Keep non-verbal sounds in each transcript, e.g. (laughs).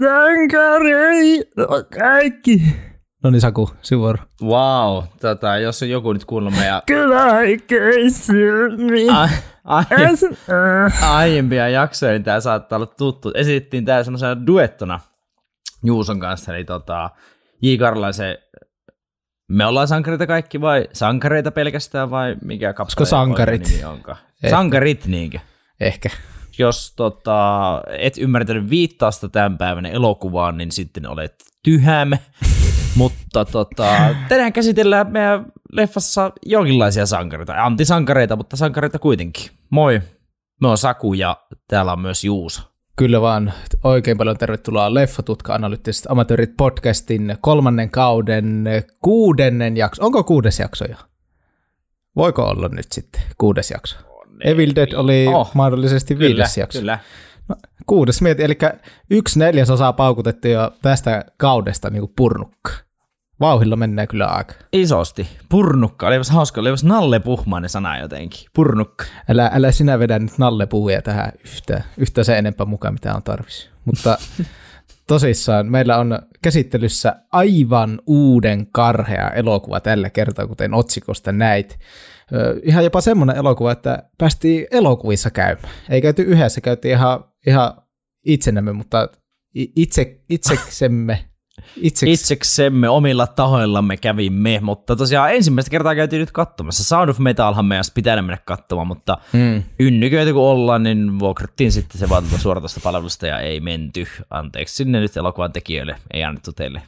Ollaan sankareita kaikki. No niin Saku, sinun Wow, tota, jos on joku nyt kuunnellut meidän Kylläikeisilmi. a- a- Äh. aiempia jaksoja, niin tämä saattaa olla tuttu. Esittiin tämä semmoisena duettona Juuson kanssa, eli tota, J. Karlaisen me ollaan sankareita kaikki vai sankareita pelkästään vai mikä kappale sankarit? Ehkä. Sankarit niinkö? Ehkä. Jos tota, et ymmärtänyt viittausta tämän päivän elokuvaan, niin sitten olet tyhäm. (laughs) Mutta tota, tänään käsitellään meidän leffassa jonkinlaisia sankareita. Antisankareita, mutta sankareita kuitenkin. Moi, me on Saku ja täällä on myös Juuso. Kyllä vaan. Oikein paljon tervetuloa Leffatutka Analyyttiset amatöörit podcastin kolmannen kauden kuudennen jakso. Onko kuudes jakso jo? Voiko olla nyt sitten kuudes jakso? Evil Dead oli Oh, mahdollisesti Kyllä, viides jakso. kyllä. Kuudes mieti, eli yksi neljäsosaa paukutettiin jo tästä kaudesta niin kuin purnukka. Vauhilla mennään kyllä aika. Isosti. Purnukka. Olipas hauska. Olipas Nalle Puhmainen sana jotenkin. Purnukka. Älä, älä sinä vedä nyt nallepuuja tähän yhtä, yhtä se enempää mukaan, mitä on tarvis. Mutta (laughs) tosissaan meillä on käsittelyssä aivan uuden karhea elokuva tällä kertaa, kuten otsikosta näit. Ihan jopa semmoinen elokuva, että päästiin elokuvissa käymään. Ei käyty yhdessä, käytiin ihan, ihan itsenämme, mutta itse, itseksemme. (laughs) Itseks, Itseksemme omilla tahoillamme kävimme, mutta tosiaan ensimmäistä kertaa käytiin nyt katsomassa. Sound of Metalhan meidän pitänyt mennä katsomaan, mutta Mm. ynnyköitä kun ollaan, niin vuokrattiin sitten se vaan tuolta suoratoista palvelusta ja ei menty. Anteeksi sinne nyt elokuvan tekijöille, ei annettu teille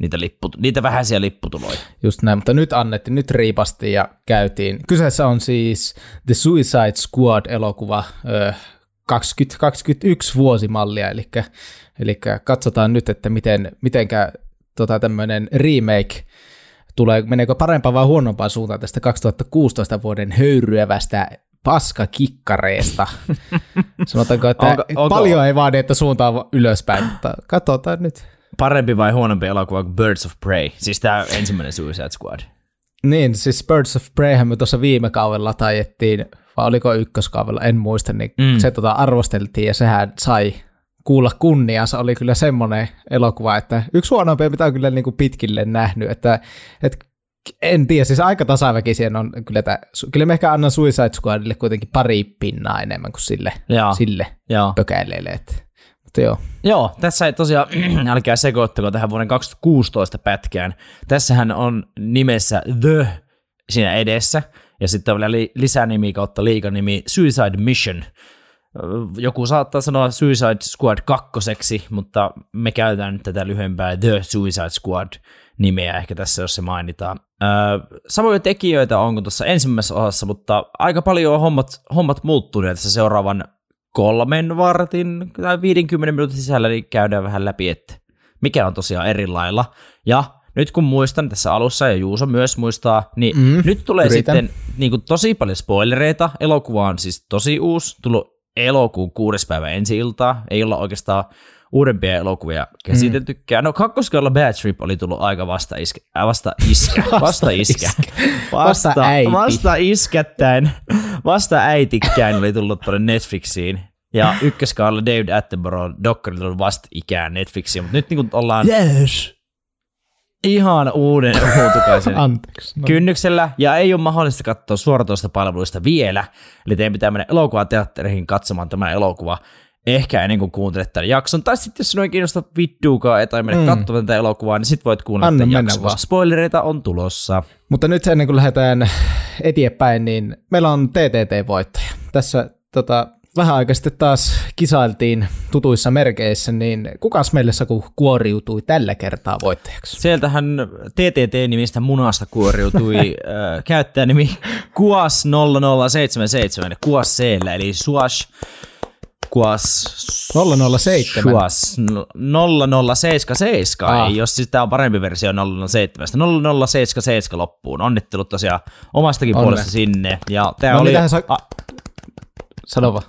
niitä, lippu, niitä vähäisiä lipputuloja. Just näin, mutta nyt annettiin, nyt riipastiin ja käytiin. Kyseessä on siis The Suicide Squad-elokuva, ö, 2021 vuosimallia, eli, eli katsotaan nyt, että miten, mitenkä tota, tämmöinen remake tulee, meneekö parempaan vai huonompaan suuntaan tästä 2016 vuoden höyryävästä paskakikkareesta. (laughs) Sanotaanko, että Onko- onko- paljon ei vaadi, että suuntaan ylöspäin, mutta katsotaan nyt. Parempi vai huonompi elokuva kuin Birds of Prey? Siis tämä ensimmäinen Suicide Squad. Niin, siis Birds of Preyhän me tuossa viime kaudella tajettiin, vai oliko ykköskaudella, en muista, niin Mm. se tota arvosteltiin ja sehän sai kuulla kunniansa. Oli kyllä semmoinen elokuva, että yksi huonompia, mitä on kyllä niin kuin pitkille nähnyt, että, että en tiedä, siis aika tasaväkisiä on kyllä, että, kyllä me ehkä annan Suicide Squadille kuitenkin pari pinnaa enemmän kuin sille, Joo, sille joo. pökäileille. Että, mutta joo, tässä ei tosiaan, (clears throat) älkää sekoittako tähän vuoden 2016 pätkään. Tässähän on nimessä The siinä edessä, ja sitten on vielä li- lisänimi kautta liikanimi Suicide Mission. Joku saattaa sanoa Suicide Squad kakkoseksi, mutta me käytetään nyt tätä lyhyempää The Suicide Squad nimeä ehkä tässä, jos se mainitaan. Öö, samoja tekijöitä on kuin tuossa ensimmäisessä osassa, mutta aika paljon on hommat, hommat muuttuneet tässä seuraavan kolmen vartin tai 50 minuutin sisällä niin käydään vähän läpi, että mikä on tosiaan eri lailla. Ja nyt kun muistan tässä alussa, ja Juuso myös muistaa, niin mm, nyt tulee yritän. sitten niin kuin tosi paljon spoilereita. Elokuva on siis tosi uusi, tullut elokuun kuudes päivä ensi iltaa. Ei olla oikeastaan uudempia elokuvia käsiteltykään. No kakkoskaudella Bad Trip oli tullut aika vasta iskä. Äh, vasta iskä. (laughs) Vasta iskä. (laughs) Vasta äiti. Vasta iskättäen. Vasta äitikkään oli tullut tuonne Netflixiin. Ja ykköskaudella David Attenborough dokkari tullut vasta ikään Netflixiin, mutta nyt niin kuin ollaan yes. ihan uuden (laughs) uutukaisen Anteeksi. No. kynnyksellä, ja ei ole mahdollista katsoa suoratoista palveluista vielä, eli teidän pitää mennä elokuvateattereihin katsomaan tämä elokuva, ehkä ennen kuin kuuntelet tämän jakson, tai sitten jos sinua ei kiinnosta vittuukaan tai mennä mm. Katsomaan tätä elokuvaa, niin sitten voit kuunnella Anna tämän jakson, vaan. spoilereita on tulossa. Mutta nyt ennen kuin lähdetään eteenpäin, niin meillä on TTT-voittaja. Tässä tota, vähän aikaa sitten taas kisailtiin tutuissa merkeissä, niin kukas meille Saku kuoriutui tällä kertaa voittajaksi? Sieltähän TTT-nimistä munasta kuoriutui (laughs) äh, käyttäjänimi Kuas0077, Kuas c eli Suas Kuas 007. Suas 0077, Ah. ei, jos siis tämä on parempi versio 007. 0077 loppuun. Onnittelut tosiaan omastakin Onne. puolesta sinne. Ja tämä No oli... niin, sa- a, Sano vaan.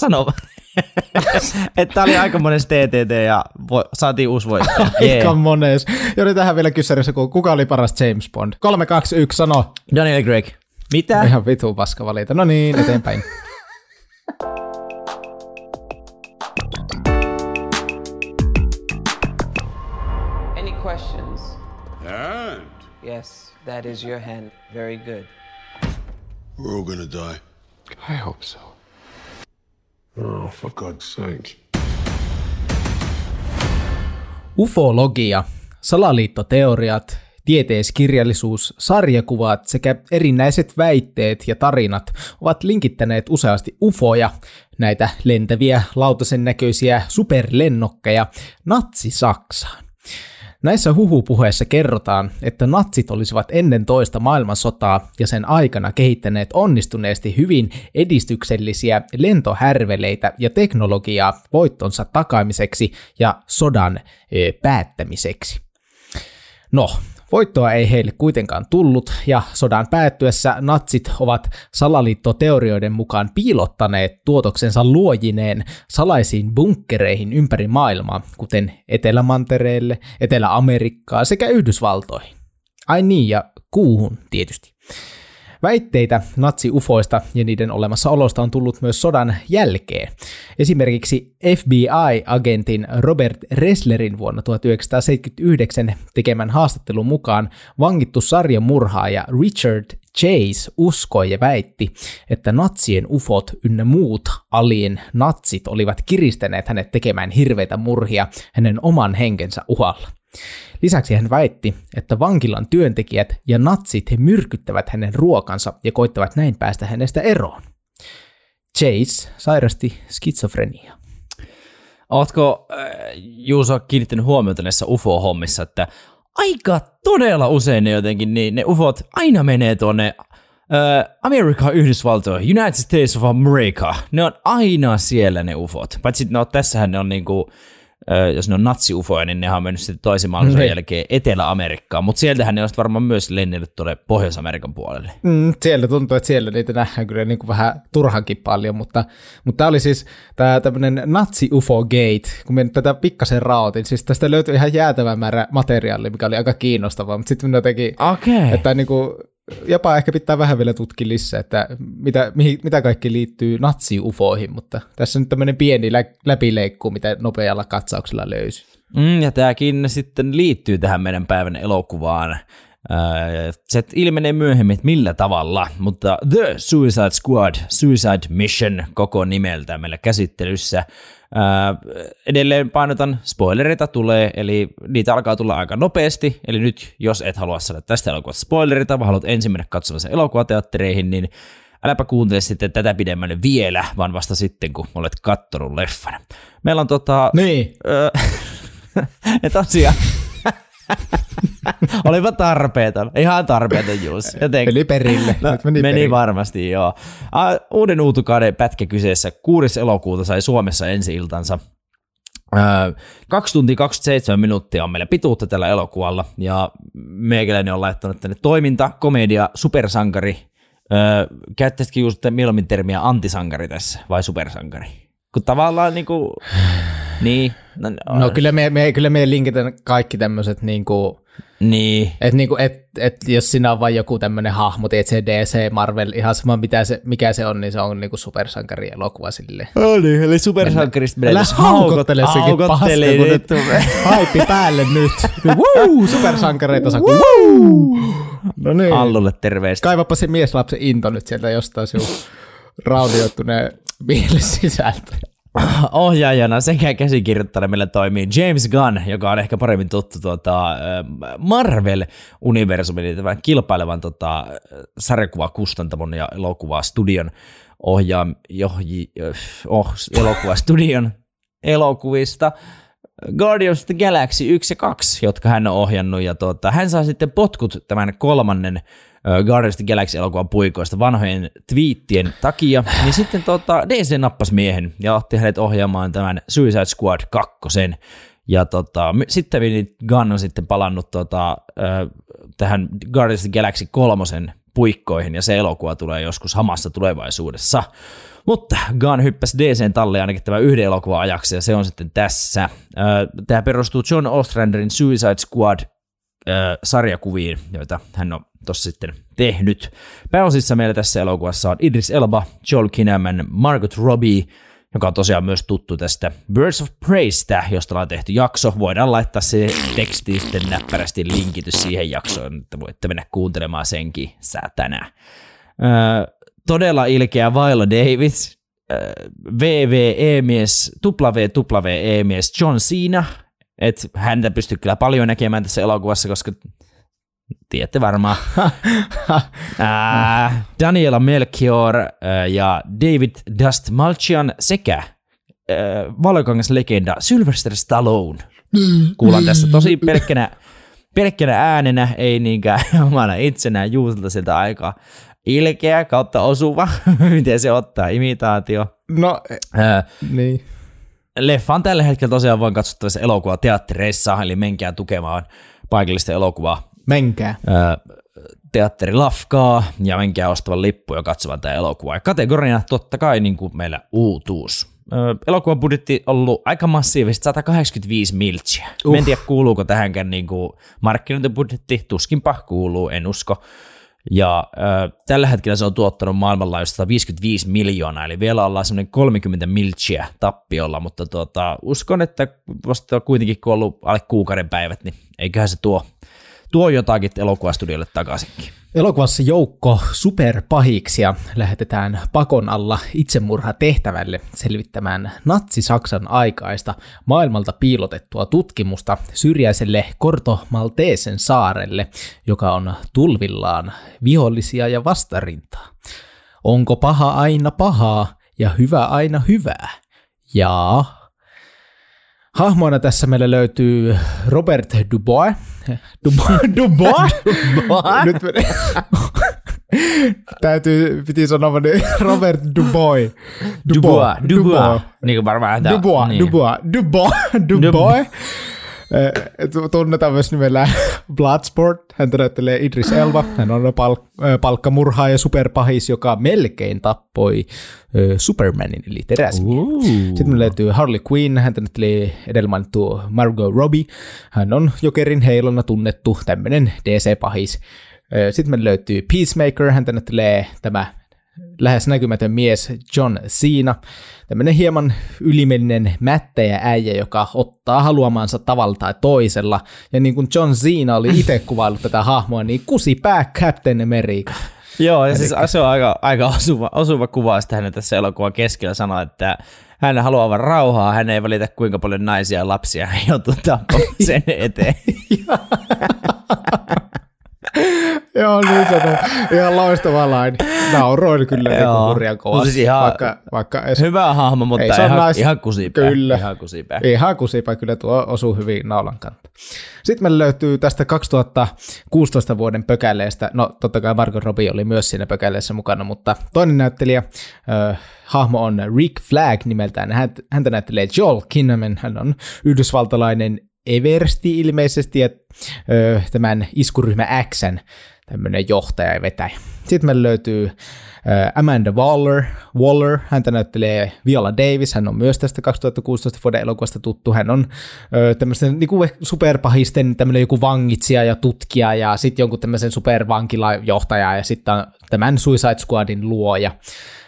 sano, (laughs) että tämä oli aika monen TTT ja vo, saatiin uusi voittaja. (laughs) Aika mones. Ja tähän vielä kysymys, kuka oli paras James Bond? 3, 2, 1, sano. Daniel Craig. Mitä? Ihan vitu paska valita. No niin, eteenpäin. (laughs) hands. And Yes, that is your hand. Very good. we're all gonna die. I hope so. Oh, for God's sake. Ufologia, salaliittoteoriat, tieteiskirjallisuus, sarjakuvat sekä erinäiset väitteet ja tarinat ovat linkittäneet useasti ufoja, näitä lentäviä lautasen näköisiä superlennokkeja, natsi-Saksaan. Näissä huhupuheissa kerrotaan, että natsit olisivat ennen toista maailmansotaa ja sen aikana kehittäneet onnistuneesti hyvin edistyksellisiä lentohärveleitä ja teknologiaa voittonsa takaamiseksi ja sodan ö, päättämiseksi. No, voittoa ei heille kuitenkaan tullut, ja sodan päättyessä natsit ovat salaliittoteorioiden mukaan piilottaneet tuotoksensa luojineen salaisiin bunkkereihin ympäri maailmaa, kuten Etelämantereelle, Etelä-Amerikkaa sekä Yhdysvaltoihin. Ai niin, ja kuuhun tietysti. Väitteitä natsi-ufoista ja niiden olemassaolosta on tullut myös sodan jälkeen. Esimerkiksi FBI-agentin Robert Resslerin vuonna 1979 tekemän haastattelun mukaan vangittu sarjamurhaaja Richard Chase uskoi ja väitti, että natsien ufot ynnä muut alien natsit olivat kiristäneet hänet tekemään hirveitä murhia hänen oman henkensä uhalla. Lisäksi hän väitti, että vankilan työntekijät ja natsit he myrkyttävät hänen ruokansa ja koittavat näin päästä hänestä eroon. Chase sairasti skitsofreniaa. Ootko äh, Juuso kiinnittänyt huomiota näissä UFO-hommissa, että aika todella usein ne jotenkin, niin ne UFOt aina menee tuonne äh, Amerikka, Yhdysvaltoihin, United States of America. Ne on aina siellä ne UFOt. Paitsi no tässähän ne on niinku, jos ne on natsi-ufoja, niin ne on mennyt sitten toisen maailmansodan Niin. jälkeen Etelä-Amerikkaan, mutta sieltähän ne olisi varmaan myös lennellyt tuonne Pohjois-Amerikan puolelle. Mm, siellä tuntuu, että siellä niitä nähdään kyllä niin kuin vähän turhankin paljon, mutta, mutta tämä oli siis tämä tämmöinen natsi UFO Gate, kun me nyt tätä pikkasen raotin, siis tästä löytyi ihan jäätävä määrä materiaalia, mikä oli aika kiinnostavaa, mutta sitten jotenkin, Okei. että niin kuin, jopa ehkä pitää vähän vielä tutkia lisää, että mitä, mihin, mitä kaikki liittyy natsi-ufoihin, mutta tässä on nyt tämmöinen pieni lä- läpileikku, mitä nopealla katsauksella löysi. Mm, ja tämäkin sitten liittyy tähän meidän päivän elokuvaan. Äh, Se ilmenee myöhemmin, että millä tavalla, mutta The Suicide Squad, Suicide Mission koko nimeltä meillä käsittelyssä. Äh, Edelleen painotan, spoilereita tulee, eli niitä alkaa tulla aika nopeasti, eli nyt jos et halua saada tästä elokuvasta spoilereita, vaan haluat ensin mennä katsomaan sen elokuvateattereihin, niin äläpä kuuntele sitten tätä pidemmälle vielä, vaan vasta sitten, kun olet kattonut leffan. Meillä on tota... Niin, Öö, ja (laughs) tosiaan, (laughs) olipa tarpeeton, ihan tarpeeton Jussi. (laughs) Joten, eli perille. No, Nyt meni, meni perille. varmasti, joo. Uh, uuden uutukauden pätkä kyseessä 6. elokuuta sai Suomessa ensi iltansa. Uh, 2 tuntia 27 minuuttia on meillä pituutta tällä elokuvalla, ja meikäläinen on laittanut tänne toiminta, komedia, supersankari. Uh, käyttäisitkö just mieluummin termiä antisankari tässä, vai supersankari? Kun tavallaan niinku, niin, no, No kyllä me, me, kyllä me linkitän kaikki tämmöiset niinku, niin, että niinku, et, et jos siinä on vain joku tämmöinen hahmo, tiedät se DC, Marvel, ihan sama mitä se, mikä se on, niin se on niinku supersankari elokuva silleen. Oli, niin, eli supersankarista Älä haukottele sekin paska, kun nyt haippi päälle nyt. Woo, (laughs) supersankareita saa. Woo! No niin. Allulle terveistä. Kaivapa se mieslapsen into nyt sieltä jostain sinun raudioittuneen mielen sisältä. Ohjaajana sekä käsikirjoittajana meillä toimii James Gunn, joka on ehkä paremmin tuttu tuota, Marvel-universumin, eli tämän kilpailevan tota, sarjakuvakustantamon ja elokuvastudion ohjaa, johji, oh, elokuvastudion elokuvista. Guardians of the Galaxy 1 ja 2, jotka hän on ohjannut, ja tuota, hän saa sitten potkut tämän kolmannen Guardians of the Galaxy-elokuvan puikoista vanhojen twiittien takia, niin sitten tota, DC nappasi miehen ja otti hänet ohjaamaan tämän Suicide Squad 2. Ja tota, sitten Gunn on sitten palannut tota, tähän Guardians of the Galaxy 3 puikkoihin, ja se elokuva tulee joskus hamassa tulevaisuudessa. Mutta Gunn hyppäsi DCn talle ainakin tämän yhden elokuvan ajaksi, ja se on sitten tässä. Tämä perustuu John Ostranderin Suicide Squad sarjakuviin, joita hän on tuossa sitten tehnyt. Pääosissa meillä tässä elokuvassa on Idris Elba, Joel Kinnaman, Margot Robbie, joka on tosiaan myös tuttu tästä Birds of Preystä, josta ollaan tehty jakso. Voidaan laittaa se teksti sitten näppärästi linkitys siihen jaksoon, että voitte mennä kuuntelemaan senkin säätänä. Öö, todella ilkeä Viola Davis, öö, VVE-mies, WWE-mies John Cena, että häntä pystyy kyllä paljon näkemään tässä elokuvassa, koska tiedätte varmaan. (laughs) Daniela Melchior ja David Dust Malchian sekä ää, valokangas-legenda Sylvester Stallone. Kuullaan tässä tosi pelkkänä, pelkkänä äänenä, ei niinkään (laughs) omana itsenään juusilta siltä aikaa. Ilkeä kautta osuva, (laughs) miten se ottaa, imitaatio. No, Ää, niin. Leffa on tällä hetkellä tosiaan vain katsottavissa elokuva teattereissa, eli menkää tukemaan paikallista elokuvaa Menkää. ö, teatteri Lafkaa ja menkää ostavan lippu ja katsomaan tämä elokuva. Ja kategoriana totta kai niin kuin meillä uutuus. Ö, elokuvan budjetti on ollut aika massiivisesti, 185 miltsiä. Uh. En tiedä kuuluuko tähänkään niin kuin markkinointibudjetti, tuskinpa kuuluu, en usko. Ja ö, tällä hetkellä se on tuottanut maailmanlaajuisesti 155 miljoonaa, eli vielä ollaan semmoinen 30 miltsiä tappiolla, mutta tuota, uskon, että vasta kuitenkin kun on ollut alle kuukauden päivät, niin eiköhän se tuo, tuo jotakin elokuvastudiolle takaisinkin. Elokuvassa joukko superpahiksia lähetetään pakon alla itsemurha tehtävälle selvittämään natsi-Saksan aikaista maailmalta piilotettua tutkimusta syrjäiselle Korto Malteesen saarelle, joka on tulvillaan vihollisia ja vastarintaa. Onko paha aina pahaa ja hyvä aina hyvää? Jaa. Hahmoina tässä meillä löytyy Robert Dubois. (laughs) Dubois? Dubois? Nyt meni. Täytyy, piti sanoa niin Robert Dubois. Dubois, Dubois, niin kuin varmaan tämä. Dubois, niin. Dubois, Dubois, Dubois. Eh, Tunnetaan myös nimellä (laughs) Bloodsport. Hän näyttelee Idris Elba. Hän on palk- äh, palkkamurhaaja ja superpahis, joka melkein tappoi äh, Supermanin, eli teräsmiehen. Sitten me löytyy Harley Quinn. Hän näyttelee edellä mainittu Margot Robbie. Hän on Jokerin heilona tunnettu tämmöinen DC-pahis. Sitten me löytyy Peacemaker. Hän näyttelee tämä lähes näkymätön mies John Cena, tämmöinen hieman ylimielinen mättäjä äijä, joka ottaa haluamansa tavalla tai toisella. Ja niin kuin John Cena oli itse (laughs) kuvaillut tätä hahmoa, niin kusipää Captain America. Joo, ja siis se on aika, aika osuva, osuva kuva, että hän tässä elokuvan keskellä sanoi, että hän haluaa vain rauhaa, hän ei välitä kuinka paljon naisia ja lapsia hän (laughs) joutuu tappamaan sen (laughs) eteen. Joo, niin sanoo. Ihan loistava laini. Nauroin kyllä niin hurjan kovasti. No siis ihan vaikka, vaikka edes, Hyvä hahmo, mutta Ei, ihan, nais- ihan kusipää. Kyllä. Ihan kusipää. Ihan kusipä kyllä tuo osuu hyvin naulan kantta. Sitten meillä löytyy tästä 2016 vuoden pökäleestä, no totta kai Margot Robbie oli myös siinä pökäleessä mukana, mutta toinen näyttelijä, äh, hahmo on Rick Flag nimeltään, Hän- häntä näyttelee Joel Kinnaman, hän on yhdysvaltalainen Eversti ilmeisesti, ja ö, tämän iskuryhmä Xn tämmöinen johtaja ja vetäjä. Sitten meillä löytyy ö, Amanda Waller, Waller, häntä näyttelee Viola Davis, hän on myös tästä 2016 vuoden elokuvasta tuttu, hän on tämmöisen niin kuin superpahisten tämmöinen joku vangitsija ja tutkija ja sitten jonkun tämmöisen supervankilajohtaja ja sitten tämän Suicide Squadin luoja.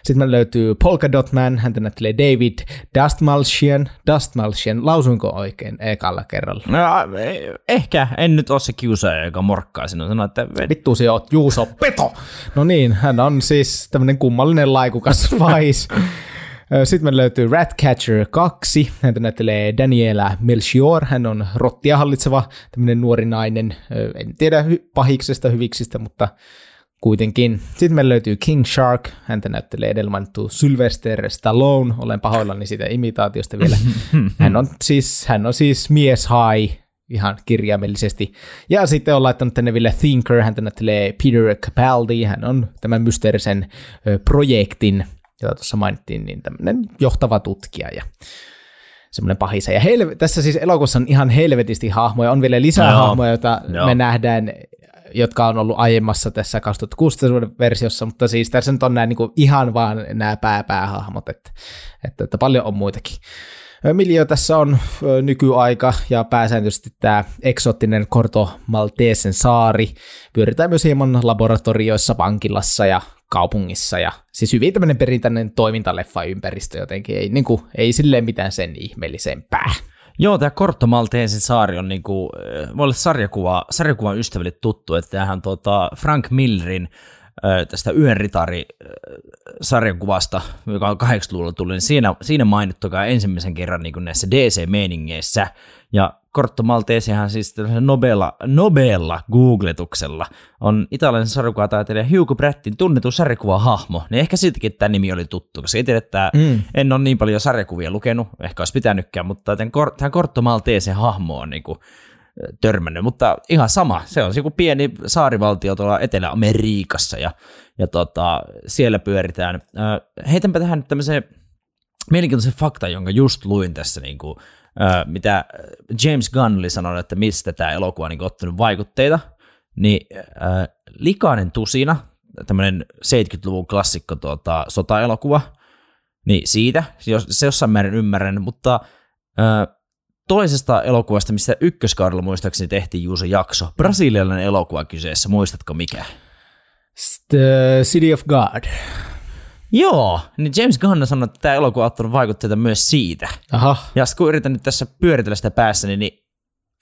Sitten meillä löytyy Polka Dot Man, häntä näyttelee David Dustmalchian. Dustmalchian, lausuinko oikein ekalla kerralla? No, eh, ehkä, en nyt ole se kiusaaja, joka morkkaa sinua. Sanoo, että Vittu sinä oot Juuso Peto! No niin, hän on siis tämmöinen kummallinen laikukas (laughs) vais. Sitten me löytyy Ratcatcher 2, häntä näyttelee Daniela Melchior, hän on rottia hallitseva tämmöinen nuori nainen, en tiedä pahiksesta hyviksistä, mutta kuitenkin. Sitten meillä löytyy King Shark, häntä näyttelee edellä mainittu Sylvester Stallone, olen pahoillani siitä imitaatiosta vielä. (laughs) Hän on siis, hän on siis mies hai, ihan kirjaimellisesti. Ja sitten on laittanut tänne vielä Thinker, hän näyttelee Peter Capaldi, hän on tämän mysteerisen projektin, jota tuossa mainittiin, niin tämmöinen johtava tutkija ja semmoinen pahisa. Ja helve- tässä siis elokuvassa on ihan helvetisti hahmoja, on vielä lisää Joo. hahmoja, joita Joo. me nähdään jotka on ollut aiemmassa tässä 2016 vuoden versiossa, mutta siis tässä nyt on nämä niin ihan vaan nämä pääpäähahmot, että, että, että paljon on muitakin. Ö, Miljö tässä on nykyaika ja pääsääntöisesti tämä eksoottinen Korto Maltesen saari. Pyöritään myös hieman laboratorioissa, vankilassa ja kaupungissa ja siis hyvin tämmöinen perinteinen toimintaleffa-ympäristö jotenkin, ei, niin kuin, ei silleen mitään sen ihmeellisempää. Joo, tämä Kortto Maltesin saari on niinku, äh, mulle sarjakuva, sarjakuvan ystäville tuttu, että tämähän tuota Frank Millerin äh, tästä Yön ritari äh, joka on 80-luvulla tullut, niin siinä, siinä mainittukaa ensimmäisen kerran niin näissä DC-meiningeissä. Ja Kortto Maltesihan siis tällaisella nobeella, nobeella googletuksella on italialainen sarjakuvataiteilija Hugo Brattin tunnettu sarjakuvahahmo. Niin ehkä siitäkin tämä nimi oli tuttu, koska itse, että mm. en ole niin paljon sarjakuvia lukenut, ehkä olisi pitänytkään, mutta tämän, tämän Kortto Maltesen hahmo on niin kuin, törmännyt, mutta ihan sama. Se on joku pieni saarivaltio tuolla Etelä-Amerikassa ja, ja tota, siellä pyöritään. Heitänpä tähän nyt tämmöisen mielenkiintoisen fakta, jonka just luin tässä, niin kuin, mitä James Gunn oli sanonut, että mistä tämä elokuva on niin ottanut vaikutteita, niin äh, Likainen tusina, tämmöinen 70-luvun klassikko tuota, sota-elokuva, niin siitä, se jossain määrin ymmärrän, mutta äh, toisesta elokuvasta, mistä ykköskaudella muistaakseni tehtiin juuri jakso, brasilialainen elokuva kyseessä, muistatko mikä? The City of God. Joo, niin James Gunn sanoi, että tämä elokuva on ottanut vaikutteita myös siitä. Aha, Ja kun yritän nyt tässä pyöritellä sitä päässäni, niin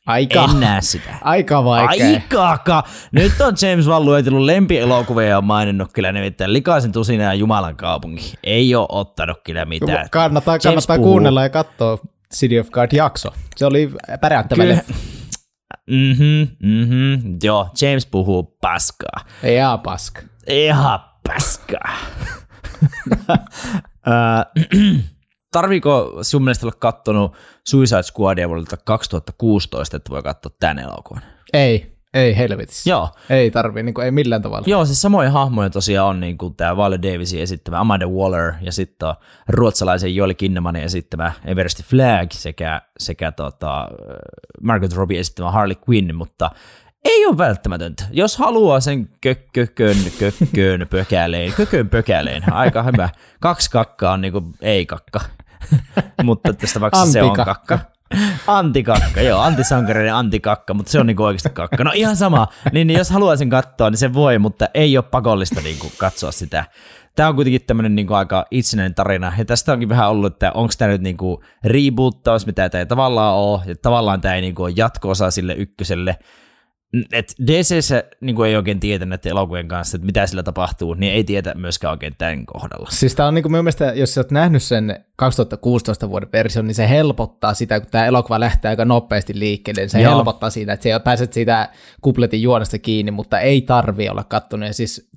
aika, en näe sitä. (laughs) aika vaikea. Aikaka! Nyt on James Wan luetellut lempielokuvia ja on maininnut kyllä nimittäin Likaisen tusina ja Jumalan kaupunki. Ei ole ottanut kyllä mitään. Kannattaa, James kannattaa puhuu- kuunnella ja katsoa City of God-jakso. Se oli päräyttävä Kyllä. leffa. Mhm, mhm. Joo, James puhuu paskaa. Ei jaa paska. Ihan paskaa. Tarviiko sun mielestä olla kattonut Suicide Squadia vuodelta 2016, että voi katsoa tämän elokuvan? Ei, ei helvetissä. Joo, Ei tarvii, niin kuin, ei millään tavalla. Joo, siis samoja hahmoja tosiaan on niin kuin tämä Viola Davisin esittämä Amanda Waller ja sitten ruotsalaisen Joel Kinnemanin esittämä Everest Flag sekä, sekä tota, Margaret Robbie esittämä Harley Quinn, mutta ei ole välttämätöntä. Jos haluaa sen kökkön, kökkön, pökäleen, kökön pökäleen, aika hyvä. Kaksi kakkaa on niin kuin ei-kakka, (laughs) mutta tästä vaikka se on kakka. Antikakka, joo, antisankareiden antikakka, mutta se on niinku oikeasti kakka. No ihan sama, niin, niin jos haluaisin katsoa, niin se voi, mutta ei ole pakollista niinku katsoa sitä. Tämä on kuitenkin tämmöinen niinku aika itsenäinen tarina, ja tästä onkin vähän ollut, että onko tämä nyt niinku reboottaus, mitä tämä ei tavallaan ole, ja tavallaan tämä ei niinku ole jatko-osa sille ykköselle. Et DCssä niinku ei oikein tietä näiden elokuvien kanssa, että mitä sillä tapahtuu, niin ei tietä myöskään oikein tämän kohdalla. Siis tämä on niin kuin minun mielestä, jos sä oot nähnyt sen 2016 vuoden version, niin se helpottaa sitä, kun tämä elokuva lähtee aika nopeasti liikkeelle, niin se Joo. helpottaa siitä, että sä pääset siitä kupletin juonesta kiinni, mutta ei tarvi olla kattonut. Ja siis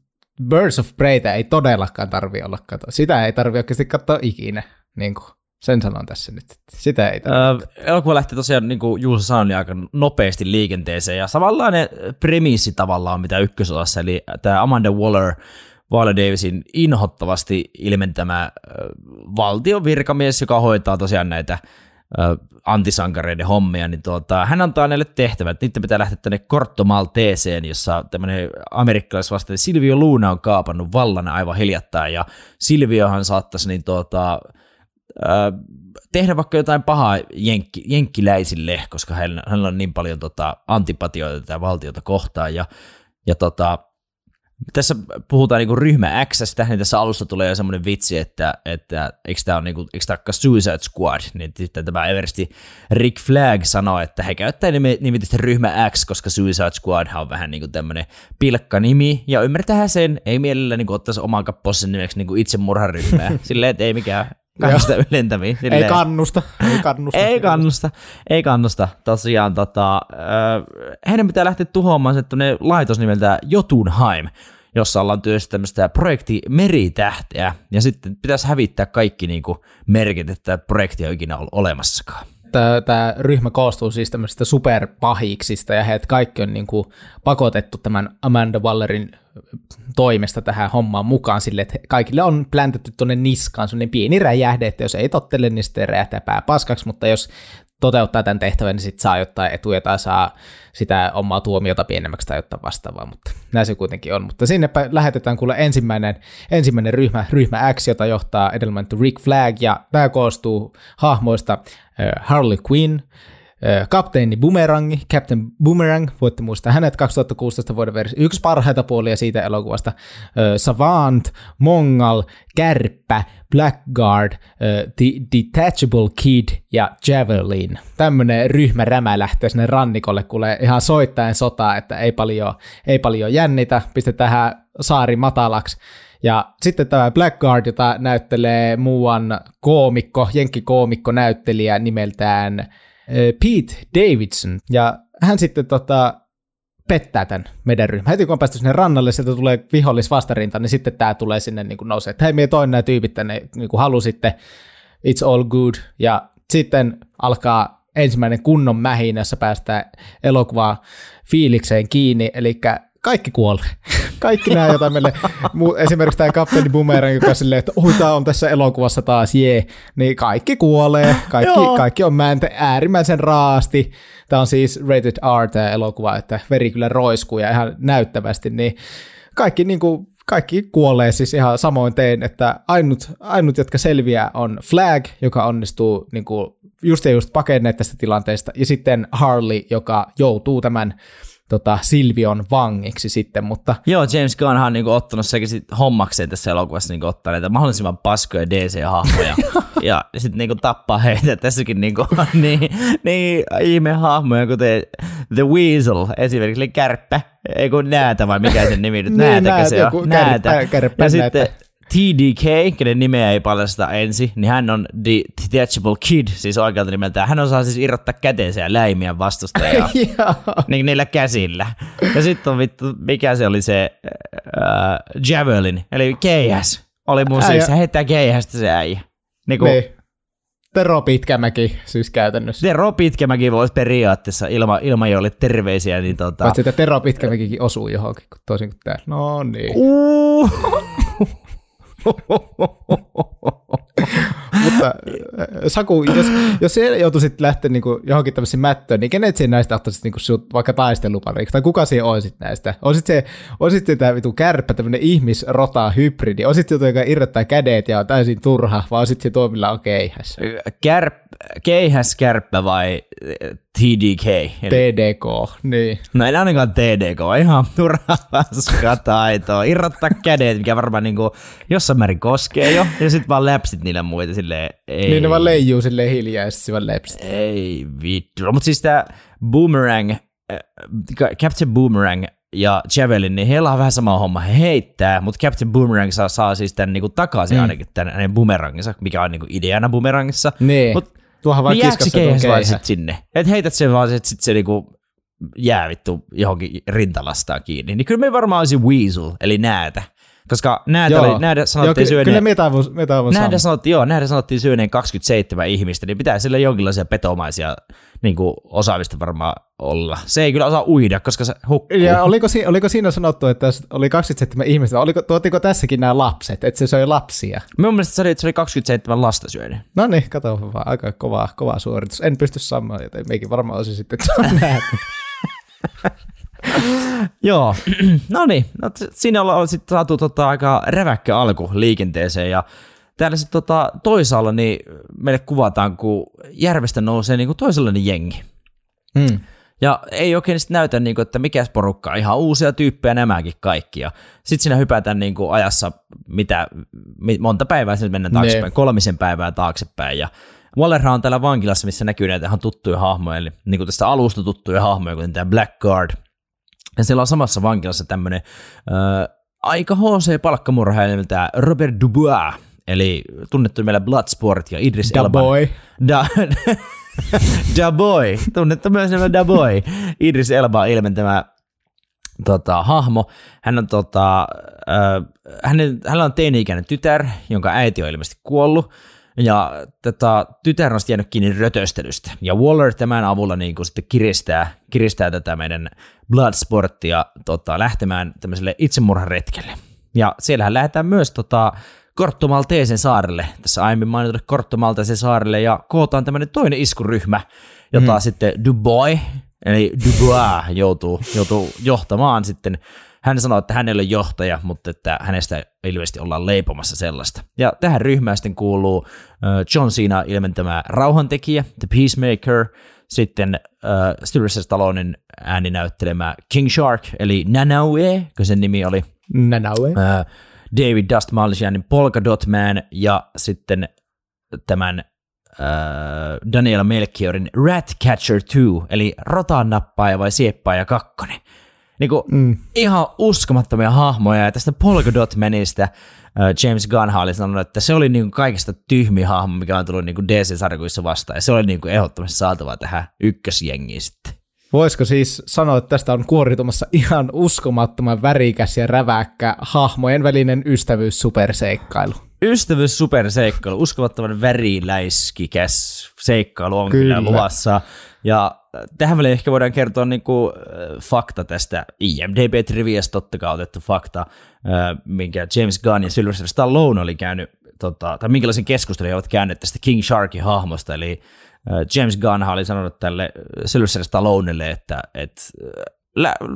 Birds of Preytä ei todellakaan tarvi olla katsoa. Sitä ei tarvi oikeasti katsoa ikinä. Niin kuin, sen sanon tässä nyt. Sitä ei tarvi. Öö, elokuva lähti tosiaan, niin kuin Juuso sanoi, niin aika nopeasti liikenteeseen, ja samanlainen premissi tavallaan, mitä ykkösosassa, eli tämä Amanda Waller, Viola Davisin inhottavasti ilmentämä valtion virkamies, joka hoitaa tosiaan näitä antisankareiden hommia, niin tuota, hän antaa näille tehtävät. Niiden pitää lähteä tänne Kortto Malteeseen, jossa tämmöinen amerikkalaisvastainen Silvio Luna on kaapannut vallan aivan hiljattain, ja Silviohan saattaisi niin tuota, tehdä vaikka jotain pahaa jenkki, jenkkiläisille, koska hänellä, hänellä on niin paljon tota, antipatioita tätä valtiota kohtaan, ja, ja tota, tässä puhutaan niinku ryhmä Xstä, niin tässä alussa tulee jo semmoinen vitsi, että, että eikö tämä ole niinku, eikö olekaan Suicide Squad, niin sitten tämä Everesti Rick Flag sanoi, että he käyttää nimi- nimitystä ryhmä X, koska Suicide Squad on vähän niinku tämmöinen pilkkanimi, ja ymmärtää sen, ei mielellä niinku ottaisi oman kapposen nimeksi niinku itsemurharyhmää, (laughs) silleen, että ei mikään kaikista ylentäviä. ei silleen- kannusta. Ei kannusta. ei kannusta, ei kannusta. Tosiaan tota, ö, heidän pitää lähteä tuhoamaan se laitos nimeltä Jotunheim, jossa ollaan työssä tämmöistä projekti Meritähteä, ja sitten pitäisi hävittää kaikki niinku merkit, että projekti on ikinä ollut olemassakaan. Tämä, tämä ryhmä koostuu siis tämmöisistä superpahiksista ja heidät kaikki on niin kuin pakotettu tämän Amanda Wallerin toimesta tähän hommaan mukaan sille, että kaikille on pläntetty tuonne niskaan semmoinen pieni räjähde, että jos ei tottele, niin sitten räjähtää pää paskaksi, mutta jos toteuttaa tämän tehtävän, niin sitten saa jotain etuja tai saa sitä omaa tuomiota pienemmäksi tai jotain vastaavaa, mutta näin se kuitenkin on. Mutta sinnepä lähetetään kuule ensimmäinen, ensimmäinen ryhmä, ryhmä X, jota johtaa mainittu Rick Flag, ja tämä koostuu hahmoista äh, Harley Quinn, kapteeni Boomerangi, Captain Boomerang, voitte muistaa hänet 2016 vuoden versio. Yksi parhaita puolia siitä elokuvasta. Savant, Mongal, Kärppä, Blackguard, The Detachable Kid ja Javelin. Tämmöinen ryhmä rämä lähtee sinne rannikolle, kuule ihan soittaen sotaa, että ei paljon, ei paljon jännitä, pistetään saari matalaksi. Ja sitten tämä Blackguard, jota näyttelee muuan koomikko, jenkkikoomikko näyttelijä nimeltään Pete Davidson. Ja hän sitten tota, pettää tämän meidän ryhmän. Heti kun on päästy sinne rannalle, sieltä tulee vihollis vastarinta, niin sitten tämä tulee sinne niin nousee, että hei, me toin nämä tyypit tänne, niin kuin halusitte, it's all good. Ja sitten alkaa ensimmäinen kunnon mähinä, jossa päästään elokuvaa fiilikseen kiinni, eli kaikki kuolee. (laughs) Kaikki nämä, joita meille, esimerkiksi tämä kapteeni Boomerang, joka on silleen, että oh, tämä on tässä elokuvassa taas, jee, niin kaikki kuolee, kaikki, kaikki on määntä äärimmäisen raasti. Tämä on siis rated R tämä elokuva, että veri kyllä roiskuu ja ihan näyttävästi, niin kaikki niin kuin, kaikki kuolee siis ihan samoin tein, että ainut, ainut jotka selviää on Flag, joka onnistuu niin kuin, just ja just pakenneet tästä tilanteesta, ja sitten Harley, joka joutuu tämän tota, Silvion vangiksi sitten, mutta... Joo, James Gunnhan on niinku ottanut sekin sit hommakseen tässä elokuvassa niinku ottaa näitä mahdollisimman paskoja DC-hahmoja (laughs) ja sitten niinku tappaa heitä. Tässäkin niinku on (laughs) niin, niin ihme hahmoja, kuten The Weasel esimerkiksi, eli kärppä, ei kun näätä vai mikä sen nimi nyt, (laughs) Niin, näätäkö näätä, se on? kärppä- Näätä. kärppä ja näätä. sitten TDK, kenen nimeä ei paljasta ensin, niin hän on The Detachable Kid, siis oikealta nimeltään. Hän osaa siis irrottaa käteensä ja läimiä vastustajaa. (laughs) Niin niillä käsillä. Ja sitten on vittu, mikä se oli se äh, Javelin, eli keihäs. Oli mun siis, se heittää keihästä se äijä. Niin kuin, Niin. Tero Pitkämäki siis käytännössä. Tero Pitkämäki voisi periaatteessa ilma, ilman joille terveisiä, niin tota... Paitsi että Tero Pitkämäkikin osuu johonkin, toisin kuin täällä. No niin. Uh, (laughs) (laughs) Mutta äh, Saku, jos, jos joutuisit lähteä niin johonkin tämmöisiin mättöön, niin kenet siinä näistä ottaisit niin sut vaikka taistelupariksi? Tai kuka siinä olisit näistä? Olisit se, olisit se tämä vitu kärppä, tämmöinen ihmisrota hybridi? Olisit se, joka irrottaa kädet ja on täysin turha, vai olisit se tuo, millä on keihäs? kärp, keihäs, kärppä vai eh, TDK? Eli, TDK, niin. no ei ainakaan TDK, ihan turha paskaa taitoa. Irrottaa kädet, mikä varmaan niinku jossain määrin koskee jo, ja sitten vaan läpsit niillä muita silleen, ei. Niin ne vaan leijuu silleen hiljaa ja sitten vaan lepsit. Ei vittu. No, mutta siis tämä Boomerang, äh, Captain Boomerang ja Javelin, niin heillä on vähän sama homma. He heittää, mutta Captain Boomerang saa, saa siis tämän niinku takaisin mm. ainakin tämän hänen mikä on niinku ideana boomerangissa. Niin. Mut Tuohan vaan niin jääkö se vaan sit sinne? Et heität sen vaan, että sit se niinku jää vittu johonkin rintalastaan kiinni. Niin kyllä me varmaan olisi Weasel, eli näätä. Koska näätä, oli, näätä sanottiin Joo, syöneen... Kyllä me taivun, me taivun Nähdä sama. sanottiin, joo, nähdä sanottiin syöneen 27 ihmistä, niin pitää sillä jonkinlaisia petomaisia niin kuin, osaamista varmaan olla. Se ei kyllä osaa uida, koska se hukkuu. Ja oliko, si- oliko siinä sanottu, että oli 27 ihmistä, vai oliko, tuottiko tässäkin nämä lapset, että se söi lapsia? Minun mielestä se oli, että se oli 27 lasta syönyt. No niin, kato vaan, aika kova, kova suoritus. En pysty samaan, joten meikin varmaan olisi sitten, että se on. (laughs) Joo, no niin, no, siinä ollaan sitten saatu tota, aika räväkkä alku liikenteeseen ja täällä sitten tota, toisaalla niin meille kuvataan, kun järvestä nousee niin kuin toisenlainen jengi. Mm. Ja ei oikein sitten näytä, niin kuin, että mikä porukka, ihan uusia tyyppejä nämäkin kaikki. Ja sitten siinä hypätään niin kuin ajassa mitä, mi, monta päivää sinne mennään Ne. taaksepäin, kolmisen päivää taaksepäin. Ja Wallerhan on täällä vankilassa, missä näkyy näitä ihan tuttuja hahmoja, eli niin kuin tästä alusta tuttuja hahmoja, kuten tämä Blackguard. Ja siellä on samassa vankilassa tämmöinen äh, aika HC-palkkamurhaaja nimeltään Robert Dubois, eli tunnettu meillä Bloodsport ja Idris Da Elban. boy. Da, (laughs) da Boy, tunnettu myös nimellä Da Boy. Idris Elba ilmentämä tota, hahmo. Hän on, tota, äh, hänen, hänellä on teini-ikäinen tytär, jonka äiti on ilmeisesti kuollut. Ja tota, tytär on jäänyt kiinni rötöstelystä. Ja Waller tämän avulla niin kuin sitten kiristää, kiristää tätä meidän Bloodsporttia tota, lähtemään tämmöiselle itsemurharetkelle. Ja siellähän lähdetään myös tota, Korttomalteesen saarelle, tässä aiemmin mainitulle Korttomalteesen saarelle, ja kootaan tämmöinen toinen iskuryhmä, jota mm. sitten Dubois, eli Dubois joutuu, joutuu johtamaan sitten. Hän sanoo, että hän ei ole johtaja, mutta että hänestä ilmeisesti ollaan leipomassa sellaista. Ja tähän ryhmään sitten kuuluu John Cena ilmentämä rauhantekijä, The Peacemaker, sitten äh, Sylvester Stallonen ääni näyttelemä King Shark, eli Nanaue, kun sen nimi oli. Nanaue. Äh, David Dust Malchianin Polka Dot Man ja sitten tämän äh, Daniela Melchiorin Ratcatcher 2, eli rotannappaaja vai sieppaaja kakkonen. Niin kuin, mm. ihan uskomattomia hahmoja, ja tästä Polka Dot Manista äh, James Gunn oli sanonut, että se oli niin kuin kaikista tyhmi hahmo, mikä on tullut niin kuin DC-sarkuissa vastaan, ja se oli niin kuin ehdottomasti saatava tähän ykkösjengiin sitten. Voisiko siis sanoa, että tästä on kuoritumassa ihan uskomattoman värikäs ja räväkkä hahmojen välinen ystävyys superseikkailu? Ystävyys superseikkailu, uskomattoman väriläiskikäs seikkailu on kyllä, kyllä luvassa. Ja tähän väliin ehkä voidaan kertoa niin kuin, fakta tästä IMDb-triviasta, totta kai otettu fakta, minkä James Gunn ja Sylvester Stallone oli käynyt, tota, tai minkälaisen keskustelun ovat käyneet tästä King Sharkin hahmosta, eli James Gunn oli sanonut tälle Sylvester Stallonelle, että, että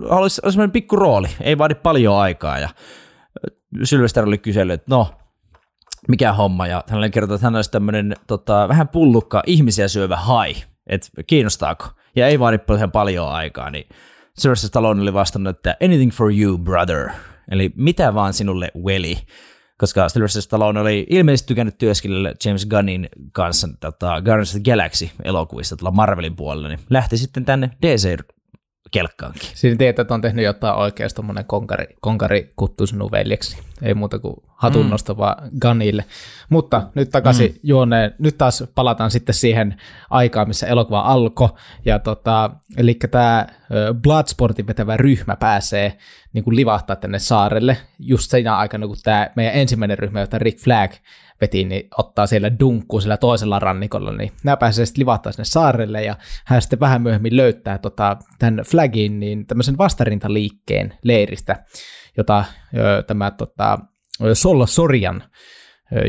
olisi, olisi pikku rooli, ei vaadi paljon aikaa, ja Sylvester oli kysellyt, että no, mikä homma, ja hän kertonut, että hän olisi tämmöinen tota, vähän pullukka ihmisiä syövä hai, että kiinnostaako, ja ei vaadi paljon aikaa, niin Sylvester Stallone oli vastannut, että anything for you, brother, eli mitä vaan sinulle, veli, koska Sylvester Stallone oli ilmeisesti tykännyt työskennellä James Gunnin kanssa tota, Guardians of the Galaxy-elokuvista tuolla Marvelin puolella, niin lähti sitten tänne DC kelkkaankin. Siinä tiedät, että on tehnyt jotain oikeasti tuommoinen konkari, konkari kuttu sinun veljeksi. Ei muuta kuin hatunnosta mm. vaan Gunnille. Mutta nyt takaisin mm. juoneen. Nyt taas palataan sitten siihen aikaan, missä elokuva alkoi. Ja tota, eli tämä Bloodsportin vetävä ryhmä pääsee niin kuin livahtaa tänne saarelle just siinä aikana, kun tämä meidän ensimmäinen ryhmä, jota Rick Flag veti, niin ottaa siellä dunkkuun sillä toisella rannikolla, niin nämä pääsee sitten livahtaa sinne saarelle, ja hän sitten vähän myöhemmin löytää tota, tämän flagin, niin tämmöisen vastarintaliikkeen leiristä, jota ö, tämä tota, Solla Sorjan